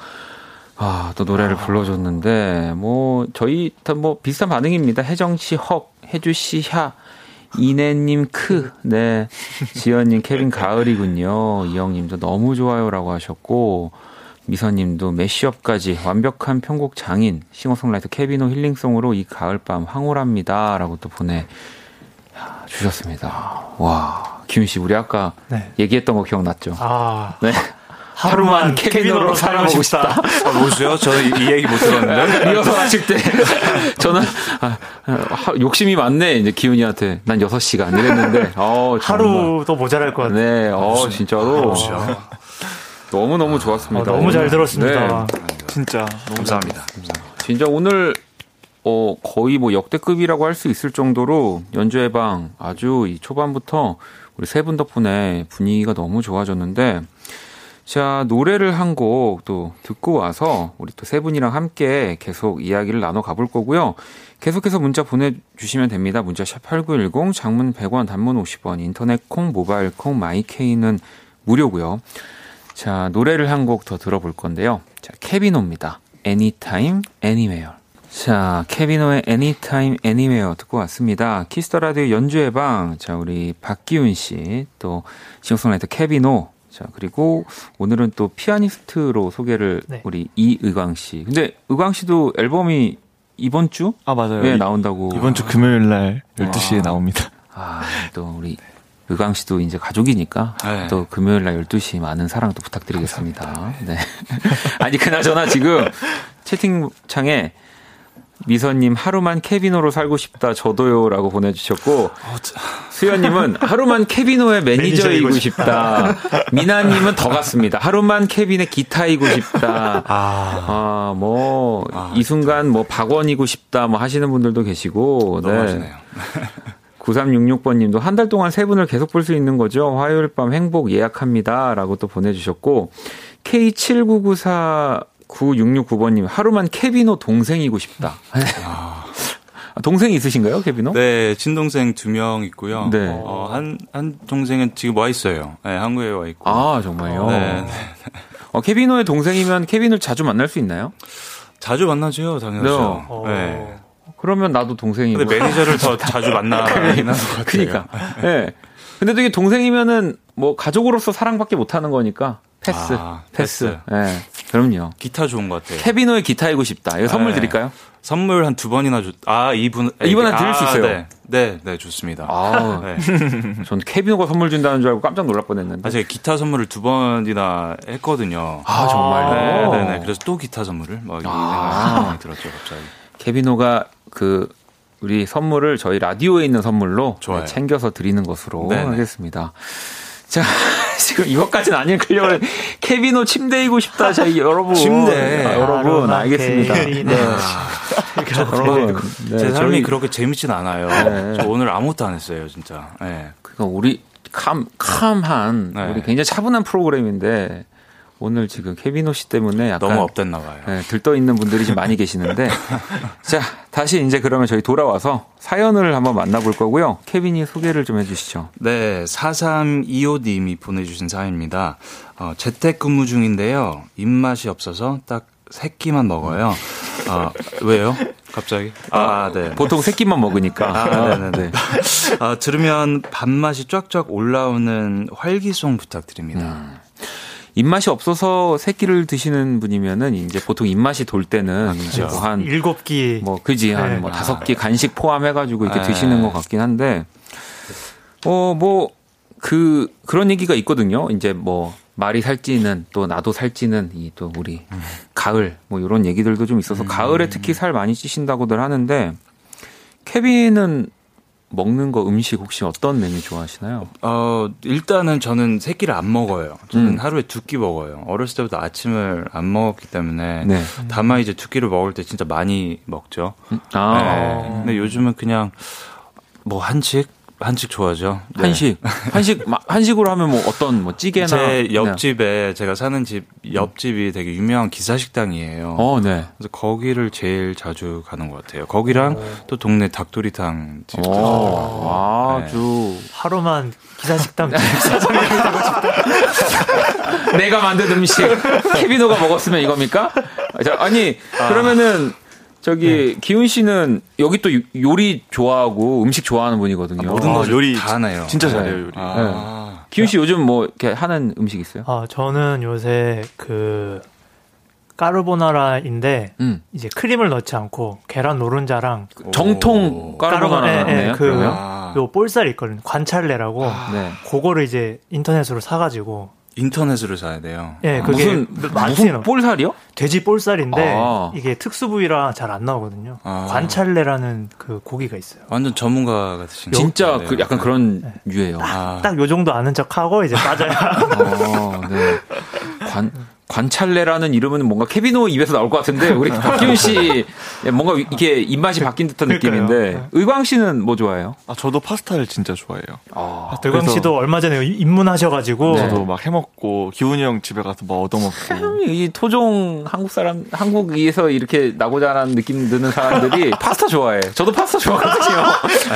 아, 또 노래를 아. 불러줬는데, 뭐, 저희 다 뭐 비슷한 반응입니다. 혜정 씨 헉, 혜주씨 샤, 이내님 크, 네. 지연님 케빈 가을이군요. 이영님도 너무 좋아요라고 하셨고, 미선님도 mashup까지 완벽한 편곡 장인 싱어송라이터 케빈 오 힐링송으로 이 가을밤 황홀합니다라고 또 보내 주셨습니다. 와 김윤 씨 우리 아까 네. 얘기했던 거 기억났죠? 아 네. 하루만 케비노로 살아보고 싶다. 아, 뭐죠? 저는 이, 얘기 못 들었는데. [laughs] 리허설 하실 때. [laughs] 저는, 아, 욕심이 많네. 이제 기훈이한테. 난 6시간 이랬는데. 어, 하루도 모자랄 것 같아요. 네, 어, 진짜로. 너무 너무 좋았습니다. 아, 너무 잘 들었습니다. 네. 진짜 너무 감사합니다. 진짜 오늘 어 거의 뭐 역대급이라고 할 수 있을 정도로 연주 해방 아주 이 초반부터 우리 세 분 덕분에 분위기가 너무 좋아졌는데 자 노래를 한 곡 또 듣고 와서 우리 또 세 분이랑 함께 계속 이야기를 나눠 가볼 거고요. 계속해서 문자 보내주시면 됩니다. 문자 샵8910 장문 100원 단문 50원 인터넷 콩 모바일 콩 마이케이는 무료고요. 자, 노래를 한 곡 더 들어볼 건데요. 자, 케비노입니다. Anytime, Anywhere. 자, 케빈 오의 Anytime, Anywhere 듣고 왔습니다. Kiss the Radio 연주회 방. 자, 우리 박기훈 씨, 또 싱어송라이터 케빈 오. 자, 그리고 오늘은 또 피아니스트로 소개를 네. 우리 이의광 씨. 근데 의광 씨도 앨범이 이번 주? 아, 맞아요. 네, 나온다고. 이번 주 금요일 날 12시에 아. 나옵니다. 아, 또 우리 의광 씨도 이제 가족이니까 네. 또 금요일 날 12시 많은 사랑 도 부탁드리겠습니다. 감사합니다. 네. [laughs] 아니, 그나저나 지금 채팅창에 미선님 하루만 케비노로 살고 싶다 저도요라고 보내주셨고 어, 수현님은 하루만 케비노의 매니저이고 싶다. 미나님은 더 같습니다. 하루만 케빈의 기타이고 싶다. 아, 뭐이 아, 순간 뭐 박원이고 싶다 뭐 하시는 분들도 계시고 네. 하시네요. 9366번 님도 한 달 동안 세 분을 계속 볼 수 있는 거죠. 화요일 밤 행복 예약합니다. 라고 또 보내주셨고, K7994 9669번님, 하루만 케비노 동생이고 싶다. 아. 동생이 있으신가요, 케비노? 네, 친동생 두 명 있고요. 네. 어, 한, 한 동생은 지금 와 있어요. 네, 한국에 와 있고. 아, 정말요? 네. 어, 케비노의 동생이면 케빈을 자주 만날 수 있나요? 자주 만나죠, 당연하죠. 네. 네. 그러면 나도 동생이고. 근데 매니저를 더 자주 만나긴 하는 [laughs] 것 같아요. 그러니까. 예. 네. 근데 되게 동생이면은 뭐 가족으로서 사랑밖에 못 하는 거니까 패스. 아, 패스. 예. 네, 그럼요. 기타 좋은 것 같아요. 케비노의 기타이고 싶다. 이거 선물 네. 드릴까요? 선물 한 두 번이나 줬, 아, 이분. 이분한 테 드릴 수 아, 있어요. 네. 네, 네, 좋습니다. 아, 네. [laughs] 전 케비노가 선물 준다는 줄 알고 깜짝 놀랄 뻔했는데. 아, 제가 기타 선물을 두 번이나 했거든요. 아, 정말요? 네, 네, 네. 그래서 또 기타 선물을 막 아. 생각이 들었죠, 갑자기. 케비노가 그 우리 선물을 저희 라디오에 있는 선물로 좋아요. 챙겨서 드리는 것으로 네네. 하겠습니다. 자, 지금 이것까지는 안 읽으려고 케비노 침대이고 싶다. 자, 여러분. 침대. 아, 여러분, 알겠습니다. 네. [laughs] 네. 여러분. 네, 제 삶이 저희... 그렇게 재밌진 않아요. 네. 저 오늘 아무것도 안 했어요, 진짜. 네. 그러니까 우리 캄, 캄한, 네. 우리 굉장히 차분한 프로그램인데, 오늘 지금 케비노 씨 때문에 약간 너무 업됐나 봐요. 네, 들떠 있는 분들이 좀 많이 계시는데 [laughs] 자 다시 이제 그러면 저희 돌아와서 사연을 한번 만나볼 거고요. 케빈이 소개를 좀 해주시죠. 네, 4325님이 보내주신 사연입니다. 어, 재택근무 중인데요. 입맛이 없어서 딱 새끼만 먹어요. 아, 왜요? 갑자기? 아, 네. 보통 새끼만 먹으니까. 아, 네네네. 네. 아, 들으면 밥맛이 쫙쫙 올라오는 활기송 부탁드립니다. 음. 입맛이 없어서 새끼를 드시는 분이면은 이제 보통 입맛이 돌 때는 이제 뭐한 일곱 끼, 뭐 그지 한뭐 네. 다섯 끼 간식 포함해가지고 이렇게 네. 드시는 것 같긴 한데 어뭐 그 그런 얘기가 있거든요. 이제 뭐 말이 살찌는 또 나도 살찌는 이 또 우리 음. 가을 뭐 이런 얘기들도 좀 있어서 음. 가을에 특히 살 많이 찌신다고들 하는데 케빈은 먹는 거 음식 혹시 어떤 메뉴 좋아하시나요? 어, 일단은 저는 새끼를 안 먹어요. 저는 음. 하루에 두 끼 먹어요. 어렸을 때부터 아침을 안 먹었기 때문에 네. 다만 이제 두 끼를 먹을 때 진짜 많이 먹죠. 음. 아. 네. 근데 요즘은 그냥 뭐 한식 한식 좋아하죠. 네. 한식. 한식 한식으로 하면 뭐 어떤 뭐 찌개나 제 옆집에 네. 제가 사는 집 옆집이 되게 유명한 기사 식당이에요. 어, 네. 그래서 거기를 제일 자주 가는 것 같아요. 거기랑 오. 또 동네 닭도리탕 집도 오. 아, 아주 네. 하루만 기사 식당 [laughs] 내가 만든 음식 [laughs] 케비노가 먹었으면 이겁니까? 아니 아. 그러면은 저기 네. 기훈 씨는 여기 또 요리 좋아하고 음식 좋아하는 분이거든요. 아, 모든 거 아, 요리 다 하나요. 진짜 잘해요 요리. 아. 네. 기훈 씨 요즘 뭐 이렇게 하는 음식 있어요? 아 저는 요새 그 까르보나라인데 음. 이제 크림을 넣지 않고 계란 노른자랑 정통 까르보나라네요. 네, 네, 그 아. 요 볼살 있거든요. 관찰레라고. 아. 네. 그거를 이제 인터넷으로 사가지고 인터넷으로 사야 돼요. 예, 네, 그게 무슨, 무슨 볼살이요? 돼지 볼살인데 아. 이게 특수 부위라 잘 안 나오거든요. 아. 관찰레라는 그 고기가 있어요. 완전 전문가 같으신 진짜 그 약간 그런 네. 유예요. 딱요 아. 정도 아는 척 하고 이제 빠져요. [laughs] 어, 네. 관 관찰레라는 이름은 뭔가 케비노 입에서 나올 것 같은데 우리 [laughs] 박기훈 씨 뭔가 이게 입맛이 바뀐 듯한 느낌인데 네. 의광 씨는 뭐 좋아해요? 아 저도 파스타를 진짜 좋아해요. 아, 아 의광 씨도 얼마 전에 입문하셔가지고 네. 저도 막 해먹고 기훈이 형 집에 가서 막 얻어먹고 이 토종 한국 사람 한국에서 이렇게 나고자 하는 느낌 드는 사람들이 [laughs] 파스타 좋아해. 저도 파스타 좋아하거든요.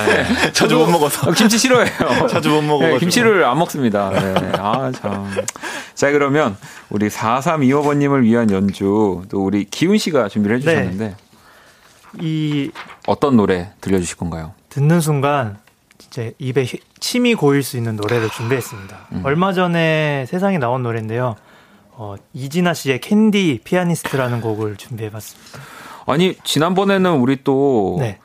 네. [laughs] 자주 못 먹어서 어, 김치 싫어해요. 자주 못 먹어. 네, 김치를 안 먹습니다. 네. 아 참. 자 그러면 우리 4325번님을 위한 연주 또 우리 기훈 씨가 준비를 해주셨는데 네. 이 어떤 노래 들려주실 건가요? 듣는 순간 진짜 입에 침이 고일 수 있는 노래를 준비했습니다. 음. 얼마 전에 세상에 나온 노래인데요. 어, 이진아 씨의 Candy Pianist라는 곡을 준비해봤습니다. 아니 지난번에는 우리 또 네.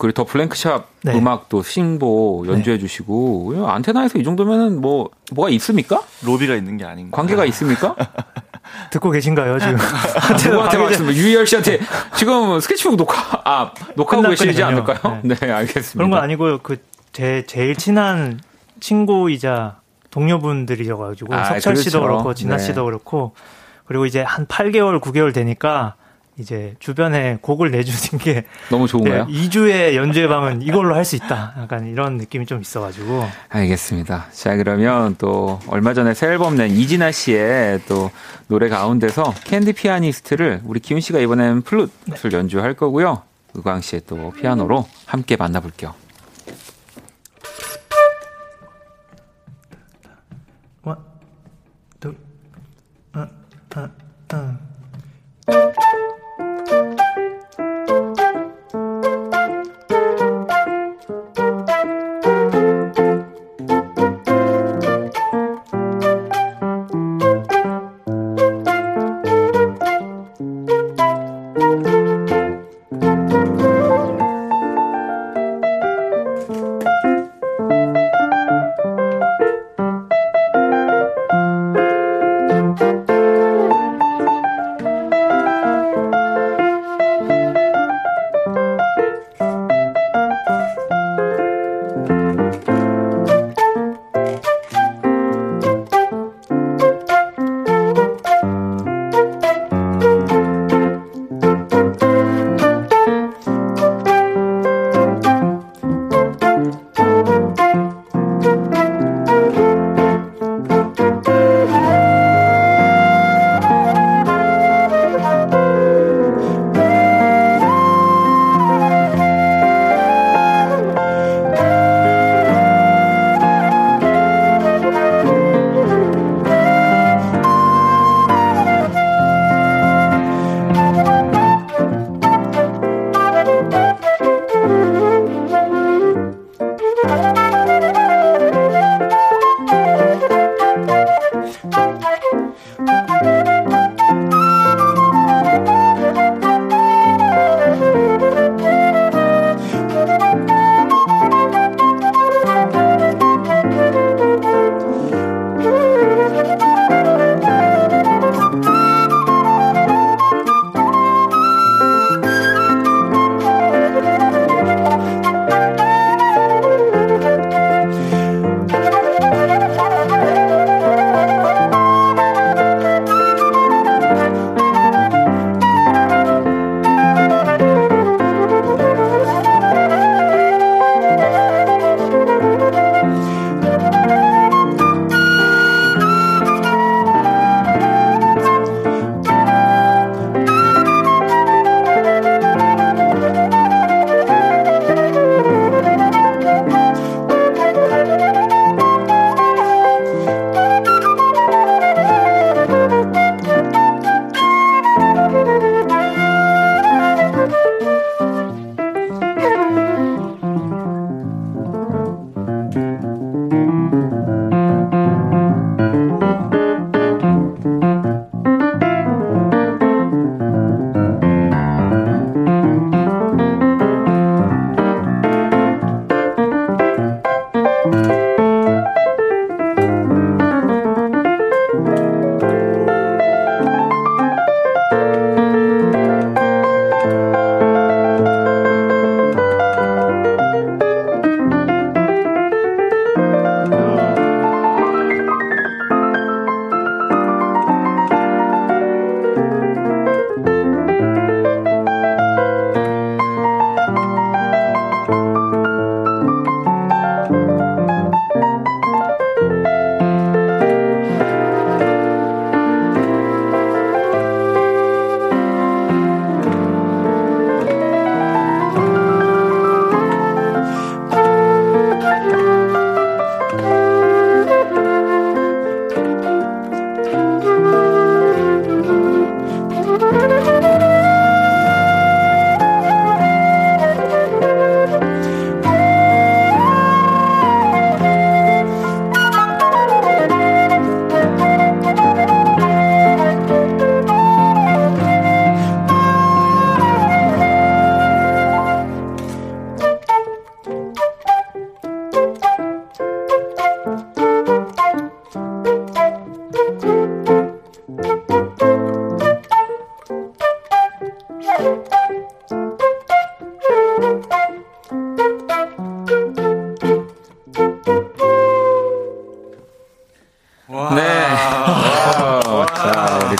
그리고 더 블랭크 샵 네. 음악도 신보 연주해 네. 주시고 안테나에서 이 정도면은 뭐 뭐가 있습니까? 로비가 있는 게 아닌가? 관계가 있습니까? [laughs] 듣고 계신가요 지금? [laughs] 누구한테 말씀? 유희열 씨한테 지금 스케치북 녹화 아 녹화하고 계시지 않을까요? 네. 네. 알겠습니다. 그런 건 아니고요. 그 제 제일 친한 친구이자 동료분들이셔가지고 아, 석철 씨도 그렇죠. 그렇고 진아 네. 씨도 그렇고 그리고 이제 한 8개월 9개월 되니까 이제 주변에 곡을 내주는 게 너무 좋은가요? 네, 2주의 연주회 방은 이걸로 할 수 있다. 약간 이런 느낌이 좀 있어가지고. 알겠습니다. 자 그러면 또 얼마 전에 새 앨범 낸 이진아 씨의 또 노래 가운데서 Candy Pianist를 우리 기훈 씨가 이번엔 플룻을 연주할 거고요. 의광 씨의 또 피아노로 함께 만나볼게요. One, 둘, 어, 어,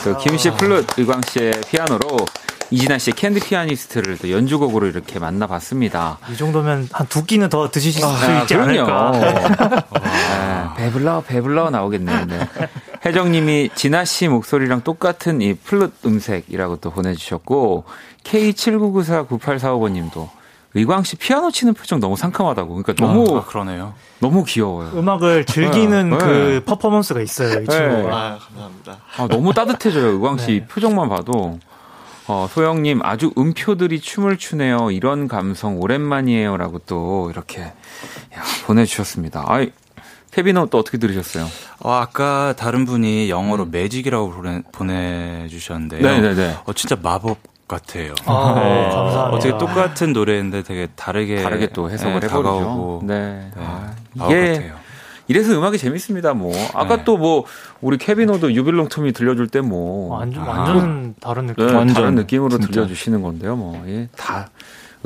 어. 기훈 씨 플룻, 의광 씨의 피아노로 이진아 씨의 Candy Pianist를 또 연주곡으로 이렇게 만나봤습니다. 이 정도면 한 두 끼는 더 드시실 아, 수 있지 않을까. 네, 배불러 배불러 나오겠네요. 네. 혜정님이 진아 씨 목소리랑 똑같은 이 플룻 음색이라고 또 보내주셨고 K79949845번님도 의광 씨 피아노 치는 표정 너무 상큼하다고. 그러니까 너무 아, 그러네요. 너무 귀여워요. 음악을 즐기는 네. 그 네. 퍼포먼스가 있어요, 이 친구가. 네. 아, 감사합니다. 아, 너무 따뜻해져요, 의광 씨 네. 표정만 봐도. 어, 소영님 아주 음표들이 춤을 추네요. 이런 감성 오랜만이에요 라고 또 이렇게 야, 보내주셨습니다. 아이, 케빈은 또 어떻게 들으셨어요? 어, 아까 다른 분이 영어로 음. 매직이라고 보내, 보내주셨는데요. 네네네. 어, 진짜 마법 같아요. 아, 네. 감사합니다. 어떻게 똑같은 노래인데 되게 다르게 다르게 또 해석을 네, 해버리죠. 네. 네. 아, 이게 같아요. 이래서 음악이 재밌습니다. 뭐 아까 네. 또뭐 우리 케비노도 유빌롱 톰이 들려줄 때 뭐 완전 완전 아, 다른 느낌, 네, 완전 다른 느낌으로 진짜. 들려주시는 건데요. 뭐다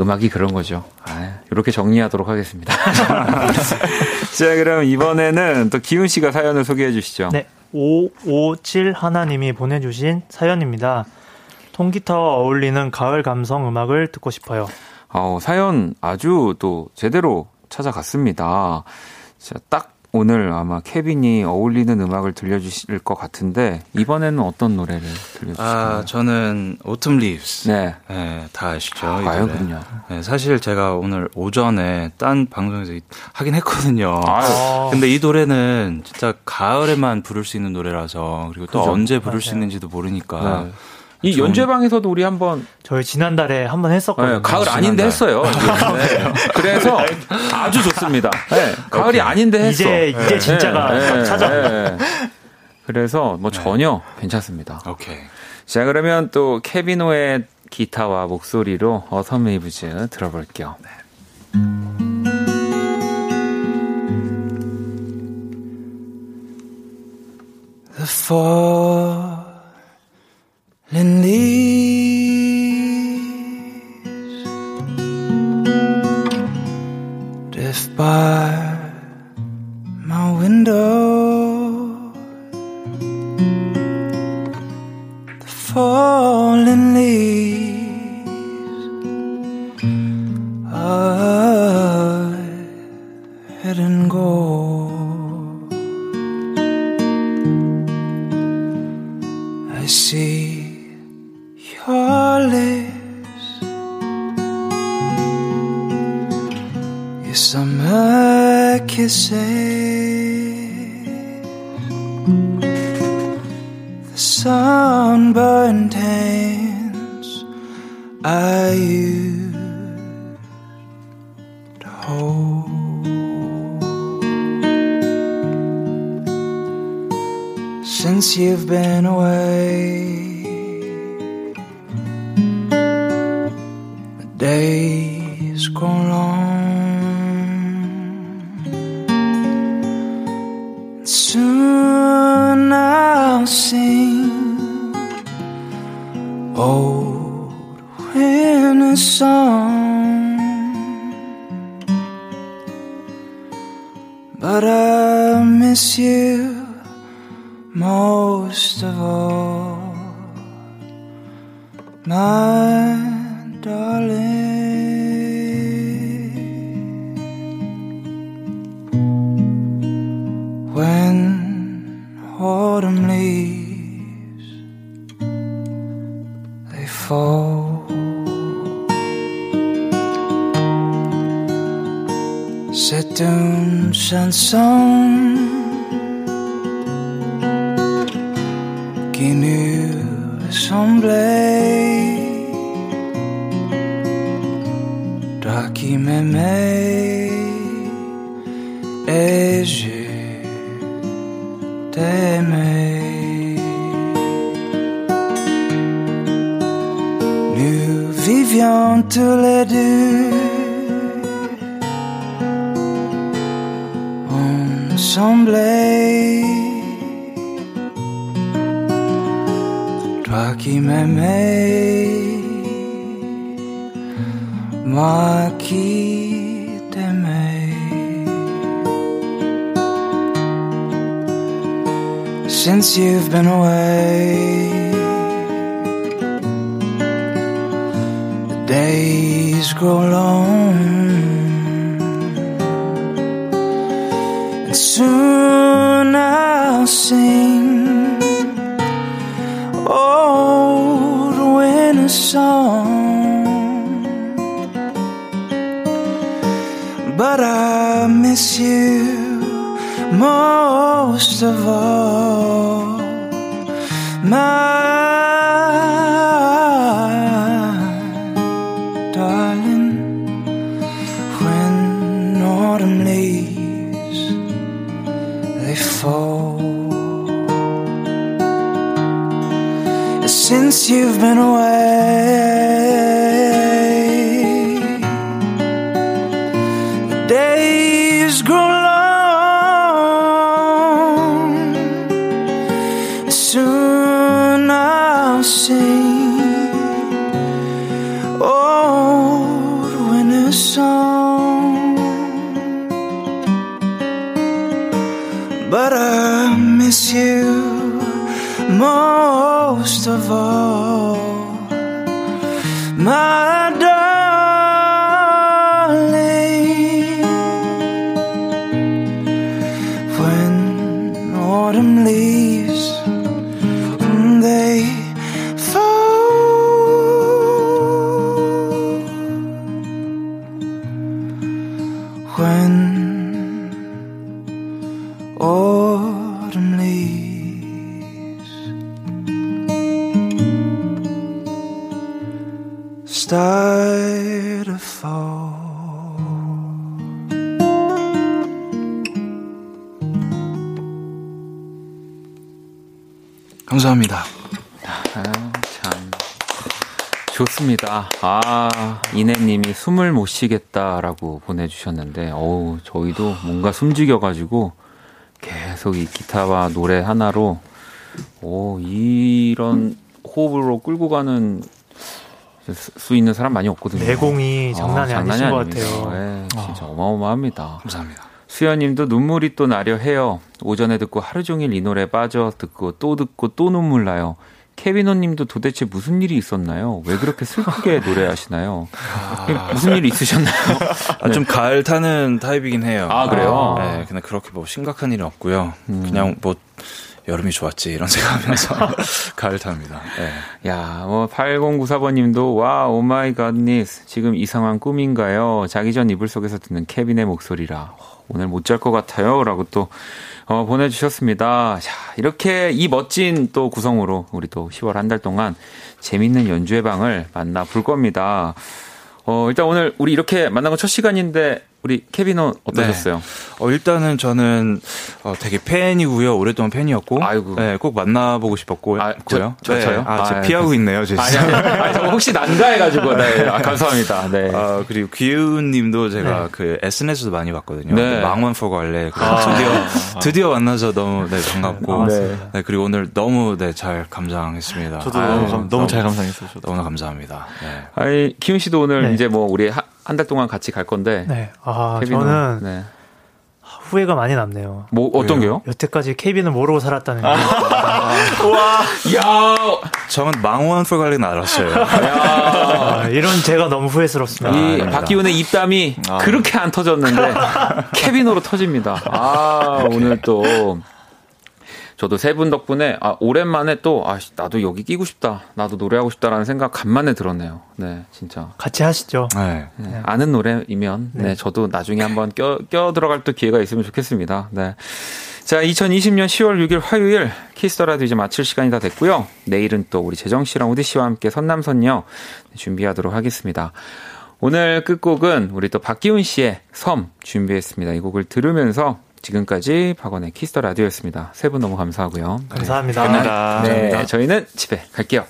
음악이 그런 거죠. 아, 이렇게 정리하도록 하겠습니다. [laughs] 자, 그럼 이번에는 또 기훈 씨가 사연을 소개해 주시죠. 네. 557 하나님이 보내주신 사연입니다. 통기타와 어울리는 가을 감성 음악을 듣고 싶어요. 어, 사연 아주 또 제대로 찾아갔습니다. 자, 딱 오늘 아마 케빈이 어울리는 음악을 들려주실 것 같은데 이번에는 어떤 노래를 들려주실까요? 아 저는 오툼 리브스. 네. 네, 다 아시죠? 아, 과요군요. 네, 사실 제가 오늘 오전에 딴 방송에서 하긴 했거든요. 아유. 근데 이 노래는 진짜 가을에만 부를 수 있는 노래라서 그리고 또 그죠? 언제 부를 맞아요. 수 있는지도 모르니까. 네. 이 연주방에서도 우리 한번 저희 지난달에 한번 했었거든요. 네, 가을 아닌데 했어요. 네. 그래서 아주 좋습니다. 네, 가을이. 아닌데 했어. 이제 이제 진짜가 네. 찾아온다. 그래서 뭐 전혀 괜찮습니다. 오케이. 자 그러면 또 케빈오의 기타와 목소리로 Autumn Leaves 들어볼게요. 네. The falling leaves and if by my window. The falling leaves the sunburned hands I used to hold. Since you've been away. my darling. Since you've been away. 숨을 못 쉬겠다라고 보내주셨는데, 어우, 저희도 뭔가 숨죽여가지고 계속 이 기타와 노래 하나로, 오, 이런 호흡으로 끌고 가는 수 있는 사람 많이 없거든요. 내공이 아, 장난이, 아, 장난이 아니신. 것 같아요. 네, 진짜 어. 어마어마합니다. 감사합니다. 수연님도 눈물이 또 나려 해요. 오전에 듣고 하루 종일 이 노래 빠져 듣고 또 듣고 또 눈물 나요. 케비노님도 도대체 무슨 일이 있었나요? 왜 그렇게 슬프게 [laughs] 노래하시나요? 아... 무슨 일이 있으셨나요? 아, 좀 가을 타는 타입이긴 해요. 아 그래요? 네, 근데 그렇게 뭐 심각한 일은 없고요. 음. 그냥 뭐 여름이 좋았지 이런 [laughs] 생각하면서 [laughs] 가을 탑니다. 네. 야, 뭐 8094번님도 와 oh my goodness 지금 이상한 꿈인가요? 자기 전 이불 속에서 듣는 케빈의 목소리라 오늘 못 잘 것 같아요 라고 또 어, 보내주셨습니다. 자, 이렇게 이 멋진 또 구성으로 우리 또 10월 한 달 동안 재밌는 연주회 방을 만나 볼 겁니다. 어, 일단 오늘 우리 이렇게 만난 건 첫 시간인데 우리 케빈은 어떠셨어요? 네. 어, 일단은 저는 어, 되게 팬이고요. 오랫동안 팬이었고, 아이고. 네, 꼭 만나보고 싶었고요. 아, 저, 저, 네. 저요? 아, 아, 저 피하고 네. 있네요, 제 아니, 아니, 아니, 혹시 난가해가지고, 네, 아, [laughs] 감사합니다. 네. 아, 그리고 귀우님도 제가 네. 그 SNS도 많이 봤거든요. 네. 망원 포 갈래. 아, 드디어 [laughs] 드디어 만나서 너무 네, 반갑고, 네. 네. 그리고 오늘 너무 네, 잘 감상했습니다. 저도 아유, 너무, 너무, 잘 감상했어요. 저도. 너무 감사합니다. 네. 아니, 기훈 씨도 오늘 네. 이제 뭐 우리 한 달 동안 같이 갈 건데. 네. 아, 저는 네. 후회가 많이 남네요. 뭐 어떤 게요? 여태까지 케빈을 모르고 살았다는 게. 아. [laughs] 와, 야, 저는 망원 풀갈리는 알았어요. 아, 이런 제가 너무 후회스럽습니다. 이 아, 박기훈의 입담이 아. 그렇게 안 터졌는데 케빈으로 터집니다. 아, 오늘 또 저도 세 분 덕분에 아 오랜만에 또 아 나도 여기 끼고 싶다. 나도 노래하고 싶다라는 생각 간만에 들었네요. 네, 진짜. 같이 하시죠. 네. 네. 아는 노래이면 네. 네. 저도 나중에 한번 껴, 껴 들어갈 또 기회가 있으면 좋겠습니다. 네. 자, 2020년 10월 6일 화요일 Kiss the Radio도 이제 마칠 시간이 다 됐고요. 내일은 또 우리 재정 씨랑 우디 씨와 함께 선남선녀 준비하도록 하겠습니다. 오늘 끝곡은 우리 또 박기훈 씨의 섬 준비했습니다. 이 곡을 들으면서 지금까지 박원의 Kiss the Radio였습니다. 세 분 너무 감사하고요. 감사합니다. 네, 감사합니다. 네, 저희는 집에 갈게요.